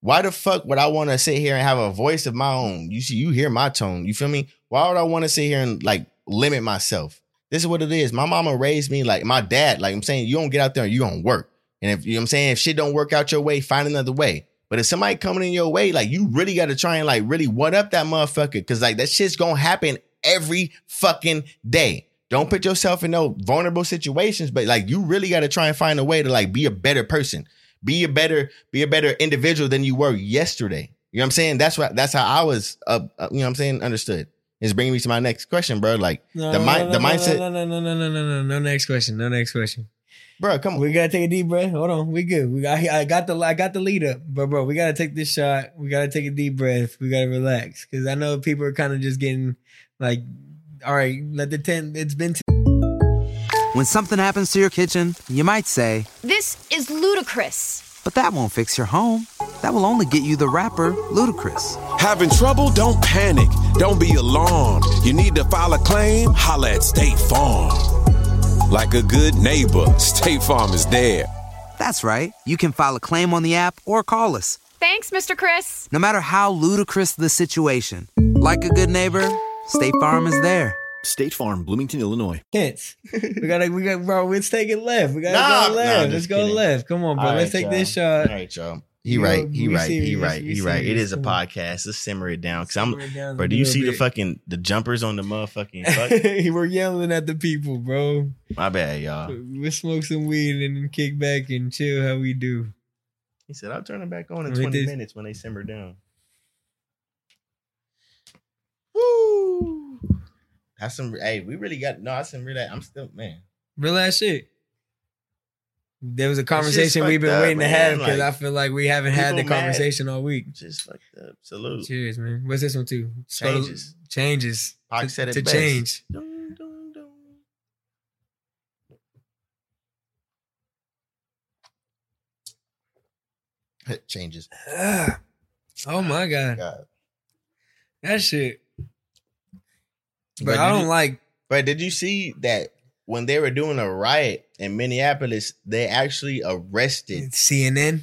why the fuck would I want to sit here and have a voice of my own? You see, you hear my tone. You feel me? Why would I want to sit here and like limit myself? This is what it is. My mama raised me like my dad. Like I'm saying, you don't get out there and you gonna work. And if you know what I'm saying, if shit don't work out your way, find another way. But if somebody coming in your way, like you really got to try and like really what up that motherfucker, cause like that shit's gonna happen every fucking day. Don't put yourself in no vulnerable situations, but like you really got to try and find a way to like be a better person, be a better, be a better individual than you were yesterday. You know what I'm saying? That's what that's how I was. Uh, uh, you know what I'm saying? Understood. It's bringing me to my next question, bro. Like No, the mind, no, the no, mindset, No, no, no, no, no, no, no, no. Next question. No next question. bro. Come on. We gotta take a deep breath. Hold on. We good. We got. I got the. I got the lead up. But bro, we gotta take this shot. We gotta take a deep breath. We gotta relax because I know people are kind of just getting like, all right, let the ten. It's been. T- When something happens to your kitchen, you might say, This is ludicrous. but that won't fix your home. That will only get you the rapper, Ludacris. Having trouble? Don't panic. Don't be alarmed. You need to file a claim? Holla at State Farm. Like a good neighbor, State Farm is there. That's right. You can file a claim on the app or call us. Thanks, Mr. Chris. No matter how ludicrous the situation, like a good neighbor, State Farm is there. State Farm, Bloomington, Illinois. Hits. We gotta. We got. Bro, let's take it left. We gotta Nah, go left. just let's go kidding. left. Come on, bro. All let's right, take this y'all. shot. All right, y'all. He Yo, right. He we right. He right. He right. It is a podcast. Let's simmer it down. Cause I'm. Down Bro, do you see the fucking the jumpers on the motherfucking? Fuck? We're yelling at the people, bro. My bad, y'all. We'll smoke some weed and then kick back and chill how we do. He said, "I'll turn it back on in Wait, 20 this- minutes when they simmer down." Woo! That's some. Hey, we really got no. That's some real. I'm still man. Real ass shit. There was a conversation we've been up, waiting to have because Like, I feel like we haven't had the people mad. conversation all week. Just fucked up. Salute. Cheers, man. What's this one too? Changes. Changes. Pac to, said it to best. change. Dun, dun, dun. Changes. Ah. oh my god, God. that shit. But, But I don't you- like. But did you see that when they were doing a riot in Minneapolis, they actually arrested, CNN.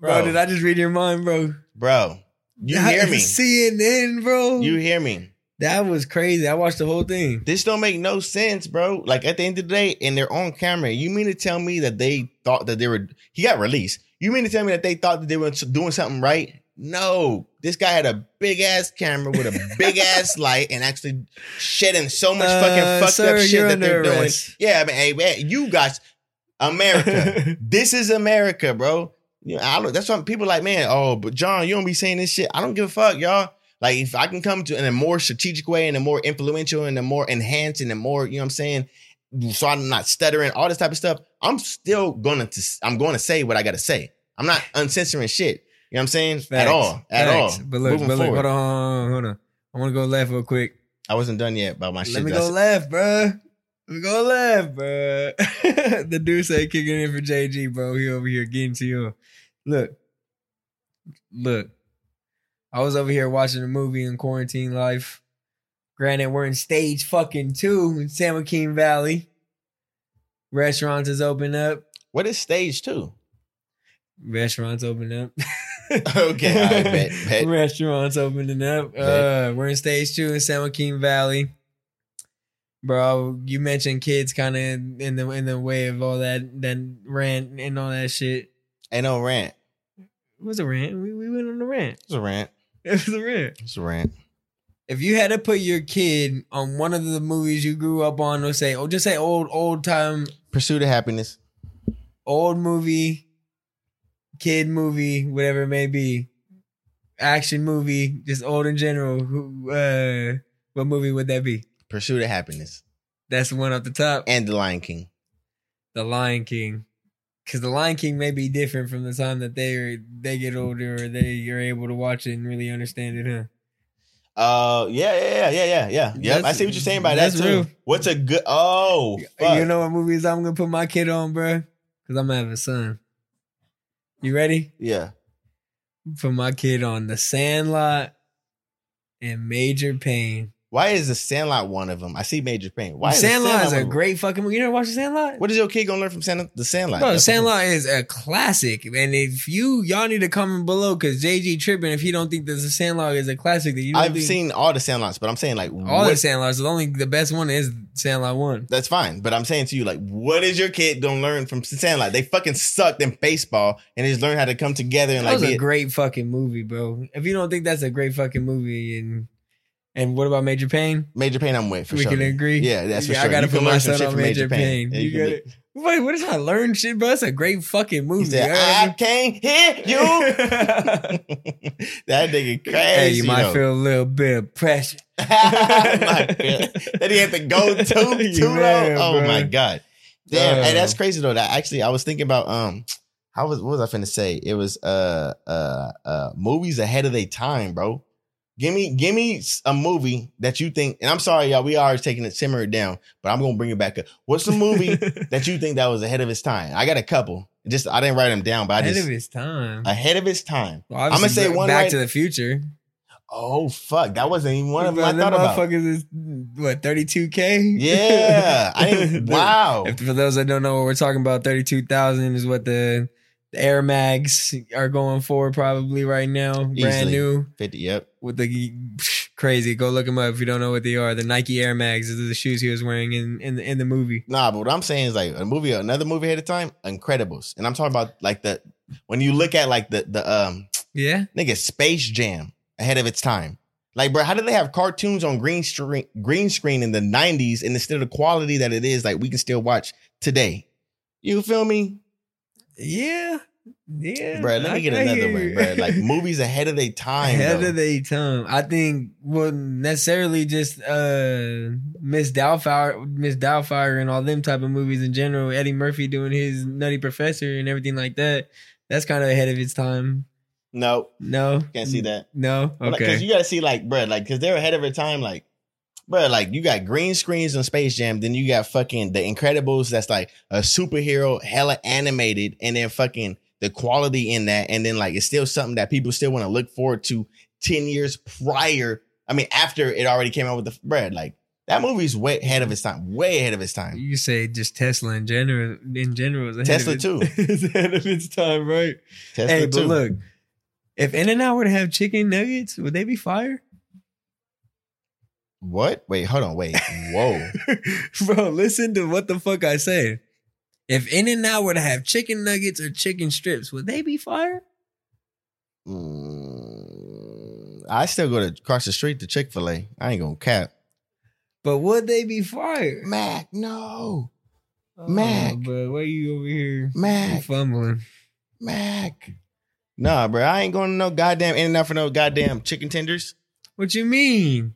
Bro, Bro. did I just read your mind, bro? bro? You hear me? CNN, bro. You hear me? that was crazy. I watched the whole thing. This don't make no sense, bro. Like at the end of the day, and they're on camera. You mean to tell me that they thought that they were? He got released. You mean to tell me that they thought that they were doing something right? No, this guy had a big ass camera with a big ass light and actually shedding so much Uh, fucking fucked sir, up shit that they're doing. Yeah, I mean, hey man, you guys, America. this is America, bro. You know, I don't, that's why people like, man, oh, but John, you don't be saying this shit. I don't give a fuck, y'all. Like, if I can come to in a more strategic way, in a more influential, and a more enhanced, and a more, you know what I'm saying, so I'm not stuttering, all this type of stuff. I'm still gonna, to, I'm going to say what I got to say. I'm not uncensoring shit. You know what I'm saying? At all, at Facts. all. But look, Moving but look, forward. hold on, hold on. I want to go left real quick. I wasn't done yet about my shit. Let me go left, bro. Let me go left, bro. the D'Ussé kicking in for JG, bro. He over here getting to you. Look, look. I was over here watching a movie in quarantine life. Granted, we're in stage fucking two in San Joaquin Valley. Restaurants is open up. What is stage two? Restaurants open up. Okay, right, bet, bet. Restaurants opening up. Bet. Uh, we're in stage two in San Joaquin Valley. Bro, you mentioned kids kind of in the in the way of all that that rant and all that shit. Ain't no rant. It was a rant. We, we went on a rant. It's a rant. It was a rant. It's a rant. If you had to put your kid on one of the movies you grew up on, or say, oh, just say old old time Pursuit of happiness. old movie, kid movie, whatever it may be, action movie, just old in general. Who, uh, what movie would that be? Pursuit of happiness. That's the one up the top. And The Lion King. The Lion King, because The Lion King may be different from the time that they are, they get older or they are able to watch it and really understand it. Huh? Uh, yeah, yeah, yeah, yeah, yeah, yeah. Yep, I see what you're saying by that that's too. real. What's a good? Oh, fuck. You know what movies I'm gonna put my kid on, bro? Because I'm gonna have a son. You ready? Yeah. Put my kid on The Sandlot and Major Payne. Why is the Sandlot one of them? I see Major Payne. Why is the Sandlot is a great fucking movie. You never watched The Sandlot? What is your kid gonna learn from Sand- the Sandlot? Bro, That's the Sandlot is a classic. And if you y'all need to comment below because JG tripping if you don't think that the Sandlot is a classic that you don't I've think- seen all the Sandlots, but I'm saying like all what- the Sandlots. The only the best one is Sandlot one. That's fine, but I'm saying to you, like, what is your kid gonna learn from Sandlot? They fucking sucked in baseball and they just learn how to come together and That like was be a great fucking movie, bro. If you don't think that's a great fucking movie, and and what about Major Payne? Major Payne. I'm with for we sure. can agree. Yeah, that's for Yeah, sure. I gotta You put my son on from Major Payne. Yeah, You you got it. Wait, what is I learn shit, bro? That's a great fucking movie. Said, You know I can't hear you. that nigga crazy. Hey, you might though. feel a little bit of pressure. God. that he had to go to You too low. Oh bro. my god. Damn. Uh. Hey, that's crazy though. That actually I was thinking about um how was what was I finna say? It was uh uh uh movies ahead of their time, bro. Give me give me a movie that you think, and I'm sorry, y'all, we are taking it simmer it down, but I'm gonna bring it back up. What's the movie that you think that was ahead of its time? I got a couple. Just I didn't write them down, but I Ahead just of his time. ahead of its time. Well, I'm gonna say one Back right. to the Future. oh fuck, that wasn't even one of them I thought about. is what 32k. Yeah, I didn't. wow. If, for those that don't know what we're talking about, 32,000 is what the, the Air Mags are going for probably right now. Brand Easily. new 50, yep. With the crazy. Go look them up if you don't know what they are. The Nike Air Mags is the shoes he was wearing in in the, in the movie. Nah, but what I'm saying is like a movie, another movie ahead of time, Incredibles, and I'm talking about like the when you look at like the the um Yeah. nigga Space Jam ahead of its time. Like, bro, how did they have cartoons on green screen green screen in the '90s and instead of the quality that it is? Like, we can still watch today. You feel me, Yeah. Yeah. bro? Let I- me get another one, bro. Like movies ahead of their time. Ahead of their time. I think wouldn't necessarily just uh Miss Doubtfire Miss Doubtfire and all them type of movies in general. Eddie Murphy doing his Nutty Professor and everything like that. That's kind of ahead of its time. no, No. can't see that. No. okay. Because Okay. you got to see, like, bro, like, because they're ahead of their time. Like, bro, like, you got green screens on Space Jam. Then you got fucking The Incredibles. That's like a superhero, hella animated. And then fucking the quality in that. And then, like, it's still something that people still want to look forward to 10 years prior. I mean, after it already came out with the, bread, like, that movie's way ahead of its time. Way ahead of its time. you say just Tesla in general in general is ahead Tesla too. its, is ahead of its time, right? Tesla hey, but look, if In-N-Out were to have chicken nuggets, would they be fire? What? Wait, hold on. Wait. Whoa. Bro, listen to what the fuck I said. If In-N-Out were to have chicken nuggets or chicken strips, would they be fire? Mm, I still go to cross the street to Chick fil A. I ain't to cap. But would they be fire? Mac, no. Oh, Mac. but why you over here Mac. fumbling? Mac. Nah, bro. I ain't going to no goddamn In-N-Out for no goddamn chicken tenders. What you mean?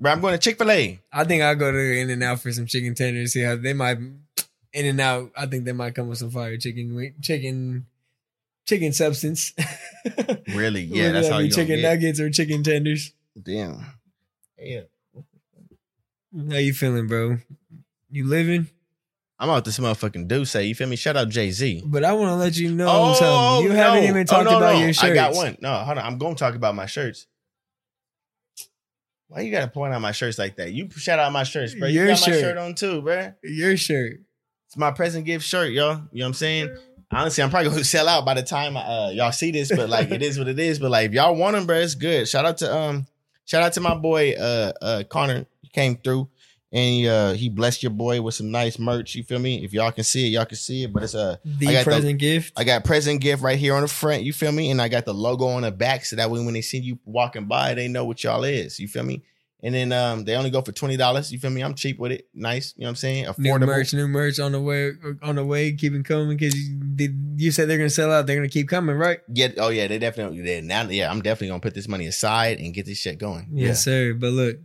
Bro, I'm going to Chick fil A. I think I'll go to In-N-Out for some chicken tenders. See how they might In-N-Out. I think they might come with some fire chicken, chicken, chicken substance. Really? Yeah, that's that how you gonna chicken get. nuggets or chicken tenders. Damn. Yeah. How you feeling, bro? You living? I'm out this motherfucking D'Ussé. You feel me? Shout out Jay Z. But I want to let you know something. Oh, you haven't even oh, talked about your shirts. Oh, I got one. No, hold on. I'm going to talk about my shirts. Why you got to point out my shirts like that? You shout out my shirts, bro. You Your got my shirt. shirt on too, bro. Your shirt It's my present gift shirt, y'all. You know what I'm saying? Honestly, I'm probably gonna sell out by the time uh, y'all see this, but like it is what it is. But like if y'all want them, bro, it's good. Shout out to um, shout out to my boy uh uh Connor. He came through and uh he blessed your boy with some nice merch. You feel me? If y'all can see it, y'all can see it. But it's a The I got present gift. I got present gift right here on the front. You feel me? And I got the logo on the back, so that way when they see you walking by, they know what y'all is. You feel me? And then um, they only go for twenty dollars. You feel me? I'm cheap with it. Nice. You know what I'm saying? Affordable. New Affordable. merch, new merch on the way, on the way. Keep it coming because you, you said they're gonna sell out. They're gonna keep coming, right? Yeah. Oh yeah. They definitely. They, now, yeah. I'm definitely gonna put this money aside and get this shit going. Yes, sir. But look,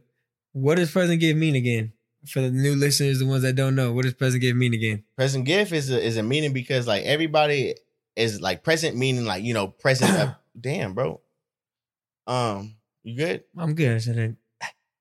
what does present gift mean again? For the new listeners, the ones that don't know, what does present gift mean again? Present gift is a, is a meaning because like everybody is like present meaning like you know present. uh, damn, bro. Um, you good? I'm good. I said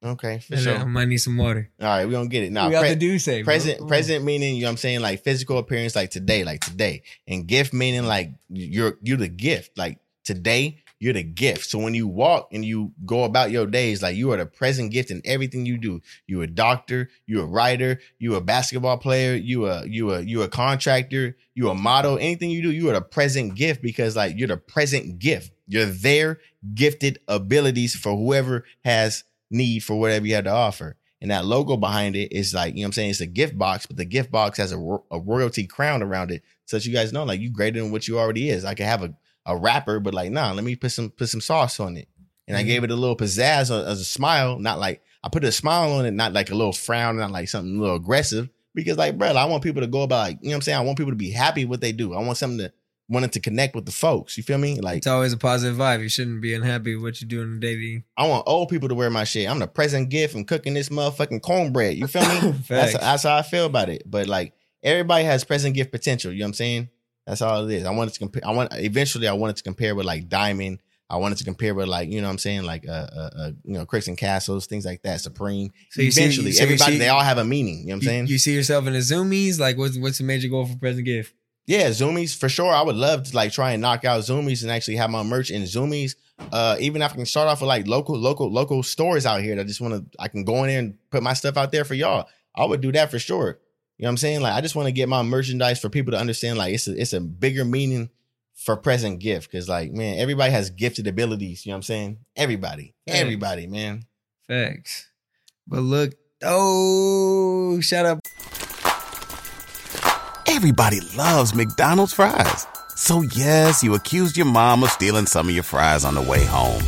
Okay, for I, sure. I might need some water. All right, we gonna get it now. we got the D'Ussé bro. present present meaning you know what I'm saying like physical appearance like today like today and gift meaning like you're you're the gift like today you're the gift so when you walk and you go about your days like you are the present gift in everything you do you a doctor you a writer you a basketball player you a you a you a contractor you a model anything you do you are the present gift because like you're the present gift you're their gifted abilities for whoever has need for whatever you had to offer and that logo behind it is like, you know what I'm saying? It's a gift box, but the gift box has a, ro- a royalty crown around it. So that you guys know, like you greater than what you already is. I could have a, a wrapper, but like, nah, let me put some, put some sauce on it. And I gave mm-hmm. it a little pizzazz as a smile, not like I put a smile on it, not like a little frown, not like something a little aggressive. Because like, bro, I want people to go about like, you know what I'm saying? I want people to be happy with what they do. I want something to want it to connect with the folks. You feel me? Like It's always a positive vibe. You shouldn't be unhappy with what you do in the daily. I want old people to wear my shit. I'm the present gift from cooking this motherfucking cornbread. You feel me? that's, that's how I feel about it. But like everybody has present gift potential. You know what I'm saying? That's all it is. I want it to compare. I want eventually. I wanted to compare with like Diamond. I wanted to compare with like you know what I'm saying like uh, uh, uh you know Crooks and Castles things like that. Supreme. So see- eventually, so you everybody see- they all have a meaning. You know what I'm saying? you see yourself in the Zumiez? Like, what's what's the major goal for present gift? Yeah, Zumiez for sure. I would love to like try and knock out Zumiez and actually have my merch in Zumiez. Uh, even if I can start off with like local, local, local stores out here that just want to, I can go in there and put my stuff out there for y'all. I would do that for sure. You know what I'm saying? Like, I just want to get my merchandise for people to understand. Like, it's a, it's a bigger meaning for present gift because, like, man, everybody has gifted abilities. You know what I'm saying? Everybody, Facts. everybody, man. Facts. But look, oh, shut up. Everybody loves McDonald's fries. So yes, you accused your mom of stealing some of your fries on the way home.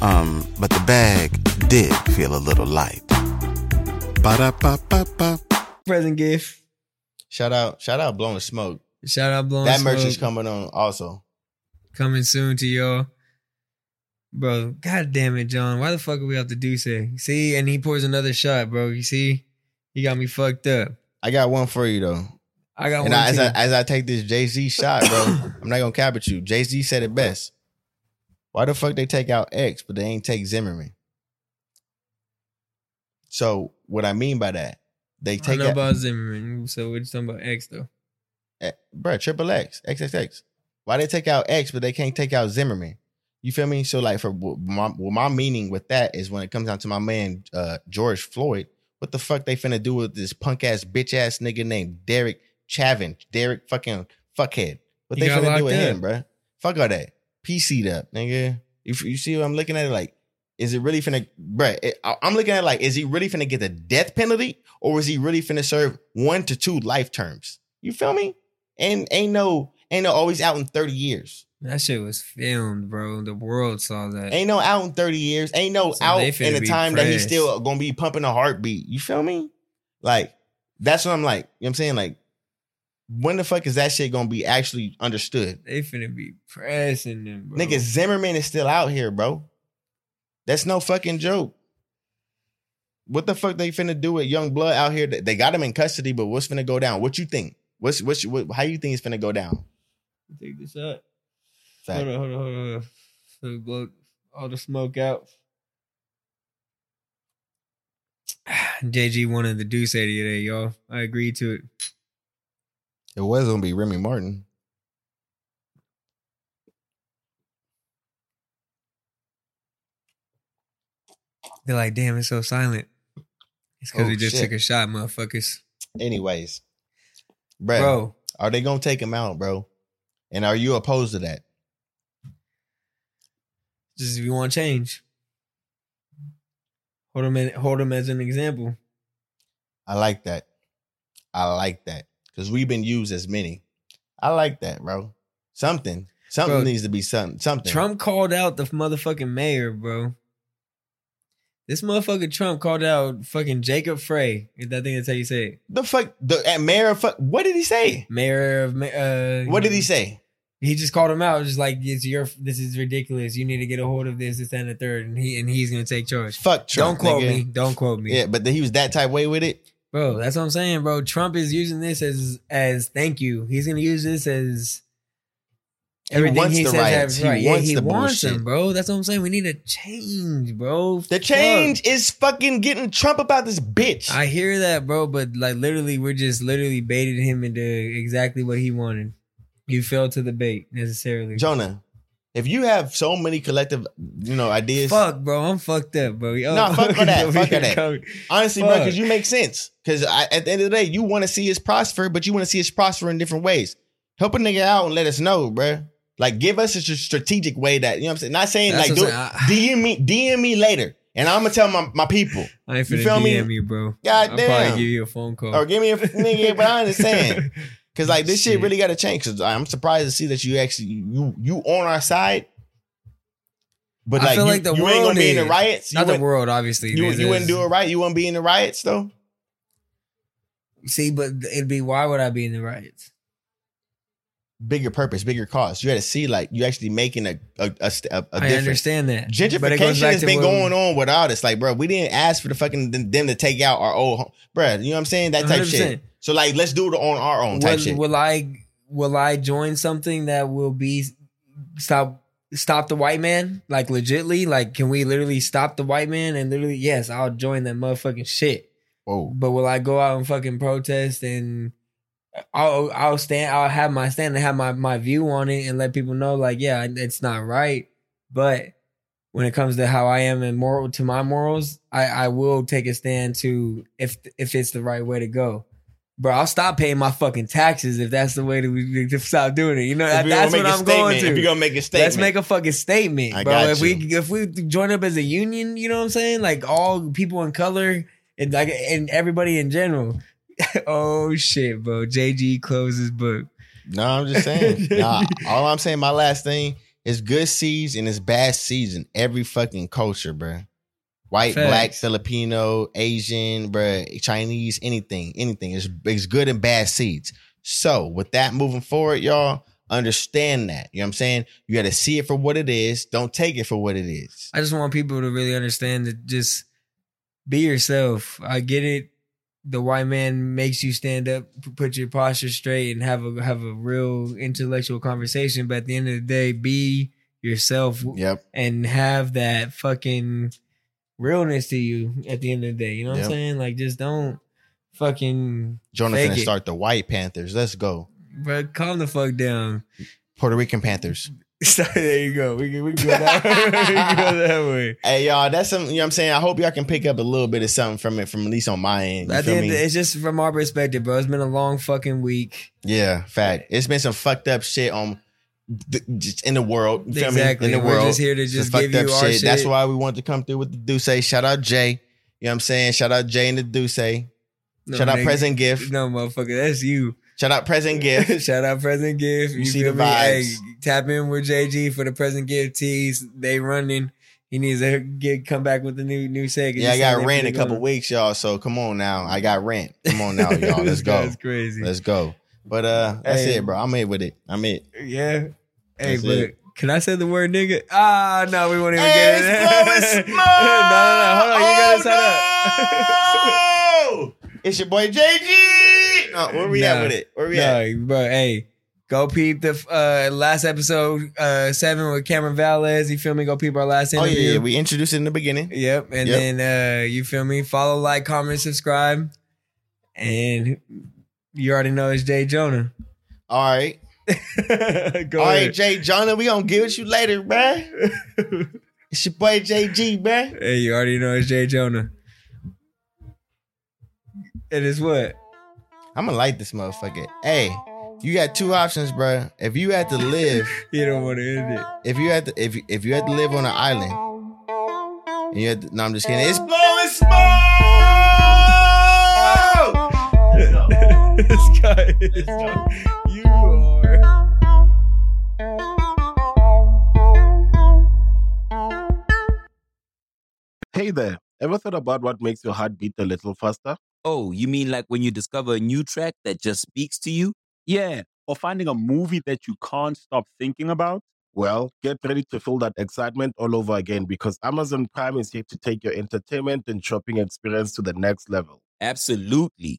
Um, but the bag did feel a little light. Ba-da-ba-ba-ba. Present gift. Shout out, shout out, blowing smoke. Shout out, blowing that merch is coming on also. coming soon to y'all. Bro, god damn it, John. Why the fuck are we have to D'Ussé? See, and he pours another shot, bro. You see? He got me fucked up. I got one for you though. I got and one I, as. I, as I take this Jay Z shot, bro, I'm not gonna cap at you. Jay Z said it best. Why the fuck they take out X, but they ain't take Zimmerman? So what I mean by that, they I take know out, about Zimmerman. So we're just talking about X though. eh, bruh, triple X, XXX. Why they take out X, but they can't take out Zimmerman? You feel me? So like for my, well, my meaning with that is when it comes down to my man uh, George Floyd, what the fuck they finna do with this punk ass bitch ass nigga named Derek Chauvin, Derek fucking fuckhead? What He they finna do with him, up. bruh? Fuck all that. PC'd up, nigga. You, you see what I'm looking at? It like, is it really finna, bruh? It, I- I'm looking at it like, is he really finna get the death penalty, or is he really finna serve one to two life terms? You feel me? And ain't no, ain't no always out in 30 years. That shit was filmed, bro. The world saw that. Ain't no out in 30 years. Ain't no So out in the time that he's still gonna be pumping a heartbeat. You feel me? Like, that's what I'm like. You know what I'm saying? Like, when the fuck is that shit gonna be actually understood? They finna be pressing them, bro. Nigga, Zimmerman is still out here, bro. That's no fucking joke. What the fuck they finna do with young blood out here? They got him in custody, but what's finna go down? What you think? What's what's what, how you think it's finna go down? Take this out. Hold on, hold on, hold on. Blow all the smoke out. JG wanted the D'Ussé today, y'all. I agreed to it. It was gonna be Remy Martin. They're like, damn, it's so silent. It's because Oh, we just shit. took a shot, motherfuckers. Anyways, Bruh, Bro. Are they gonna take him out, bro? And are you opposed to that? Just if you want change, hold him. In, hold him as an example. I like that. I like that because we've been used as many. I like that, bro. Something, something Bro, needs to be something. Something. Trump called out the motherfucking mayor, bro. This motherfucker Trump called out fucking Jacob Frey. Is that thing? that's how you say it. The fuck, the uh, mayor. of Fuck. What did he say? Mayor of uh, What did he say? He just called him out, just like it's your. This is ridiculous. You need to get a hold of this, this, and the third, and he and he's gonna take charge. Fuck Trump. Don't quote nigga. me. Don't quote me. Yeah, but he was that type way with it. Bro, that's what I'm saying, bro. Trump is using this as as thank you. He's gonna use this as He everything he the says. riots. He right. Yeah, wants he the wants bullshit. them, bro. That's what I'm saying. We need a change, bro. The change is fucking getting Trump about this bitch. I hear that, bro, but like literally, we're just literally baited him into exactly what he wanted. You fell to the bait necessarily. Jonah, if you have so many collective, you know, ideas. Fuck, bro. I'm fucked up, bro. Yo, No, fuck all that. Fuck all that. Honestly, bro, because you make sense. Because at the end of the day, you want to see us prosper, but you want to see us prosper in different ways. Help a nigga out and let us know, bro. Like, give us a strategic way that you know what I'm saying. Not saying That's like do, saying. DM me, DM me later, and I'm gonna tell my, my people. I ain't You finna feel me? You, bro. God I'll damn. probably give you a phone call. Or give me a nigga, but I understand. Cause like this shit Shit. really got to change. Cause I'm surprised to see that you actually you you on our side. But I like feel you, like the you world ain't gonna be in the riots. Not the world, obviously. You, you wouldn't do it right. You wouldn't be in the riots though. See, but it'd be why would I be in the riots? Bigger purpose, bigger cause. You had to see like you actually making a a, a, st- a, a I difference. understand that. But it goes Gentrification has been going on without us. Like, bro, we didn't ask for the fucking them to take out our old, home. bro. You know what I'm saying? That type 100%. shit. So like, let's do it on our own type will, shit. will I will I join something that will be stop stop the white man? Like legitly? Like can we literally stop the white man and literally yes, I'll join that motherfucking shit. Whoa. But will I go out and fucking protest and I'll I'll stand I'll have my stand and have my, my view on it and let people know like yeah, it's not right. But when it comes to how I am and moral to my morals, I, I will take a stand to if if it's the right way to go. Bro, I'll stop paying my fucking taxes if that's the way that we to stop doing it. You know, you're that's what I'm going to. if you're gonna make a statement, let's make a fucking statement, I bro. if we if we join up as a union, you know what I'm saying? Like all people in color and like and everybody in general. oh shit, bro. JG closes book. No, I'm just saying. nah, all I'm saying, my last thing is good seeds and it's bad seeds in every fucking culture, bruh. White, Facts. black, Filipino, Asian, bruh, Chinese, anything, anything. It's, it's good and bad seeds. So with that moving forward, y'all, understand that. You know what I'm saying? You got to see it for what it is. Don't take it for what it is. I just want people to really understand that just be yourself. I get it. The white man makes you stand up, put your posture straight, and have a have a real intellectual conversation. But at the end of the day, be yourself. Yep. And have that fucking realness to you at the end of the day. You know what Yep. I'm saying? Like, just don't fucking Jonathan start the White Panthers. Let's go. Bro, calm the fuck down. Puerto Rican Panthers. there you go. We can, we can go that way. we can go that way. Hey y'all, that's something you know what I'm saying. I hope y'all can pick up a little bit of something from it, from at least on my end. You feel end, me? it's just from our perspective, bro. It's been a long fucking week. Yeah, fact. It's been some fucked up shit on in the world. You feel Exactly. me? In the We're world. just here to just give you our That's shit. why we wanted to come through with the D'Ussé. Shout out Jay. You know what I'm saying? Shout out Jay and the D'Ussé. No, Shout out nigga. Present Gift. No, motherfucker, that's you. Shout out Present Gift. Shout out Present Gift. You see the me? vibes. Hey, tap in with JG for the Present Gift tees. They running. He needs to get come back with the new new segment. Yeah, I got rent a couple weeks, y'all. So come on now. I got rent. Come on now, y'all. Let's go. That's crazy. Let's go. But uh that's Hey. it, bro. I'm in with it. I'm it. Yeah. Hey, That's but it. can I say the word nigga? Ah, no, we won't even Hey, get it. it's no, no, no. Hold on. You gotta set up. Oh, it's your boy JG. No, where we at with it? Where we at? No, bro. Hey, go peep the uh, last episode uh, seven with Cameron Valdez. You feel me? Go peep our last interview. Oh yeah, yeah, we introduced it in the beginning. Yep. And Yep. then uh, you feel me? Follow, like, comment, subscribe, and you already know it's J'Jonah. All right. Go All right, ahead. J'Jonah, we gonna get with you later, man. it's your boy JG, man. Hey, you already know it's J'Jonah. It is what? I'm gonna light this motherfucker. Hey, you got two options, bro. If you had to live, You don't want to end it. if you had to, if you, if you had to live on an island, and you had to, no, I'm just kidding. It's blowing smoke. this guy is you are. Hey there, ever thought about what makes your heart beat a little faster? Oh, you mean like when you discover a new track that just speaks to you? Yeah. Or finding a movie that you can't stop thinking about? Well, get ready to feel that excitement all over again because Amazon Prime is here to take your entertainment and shopping experience to the next level. Absolutely.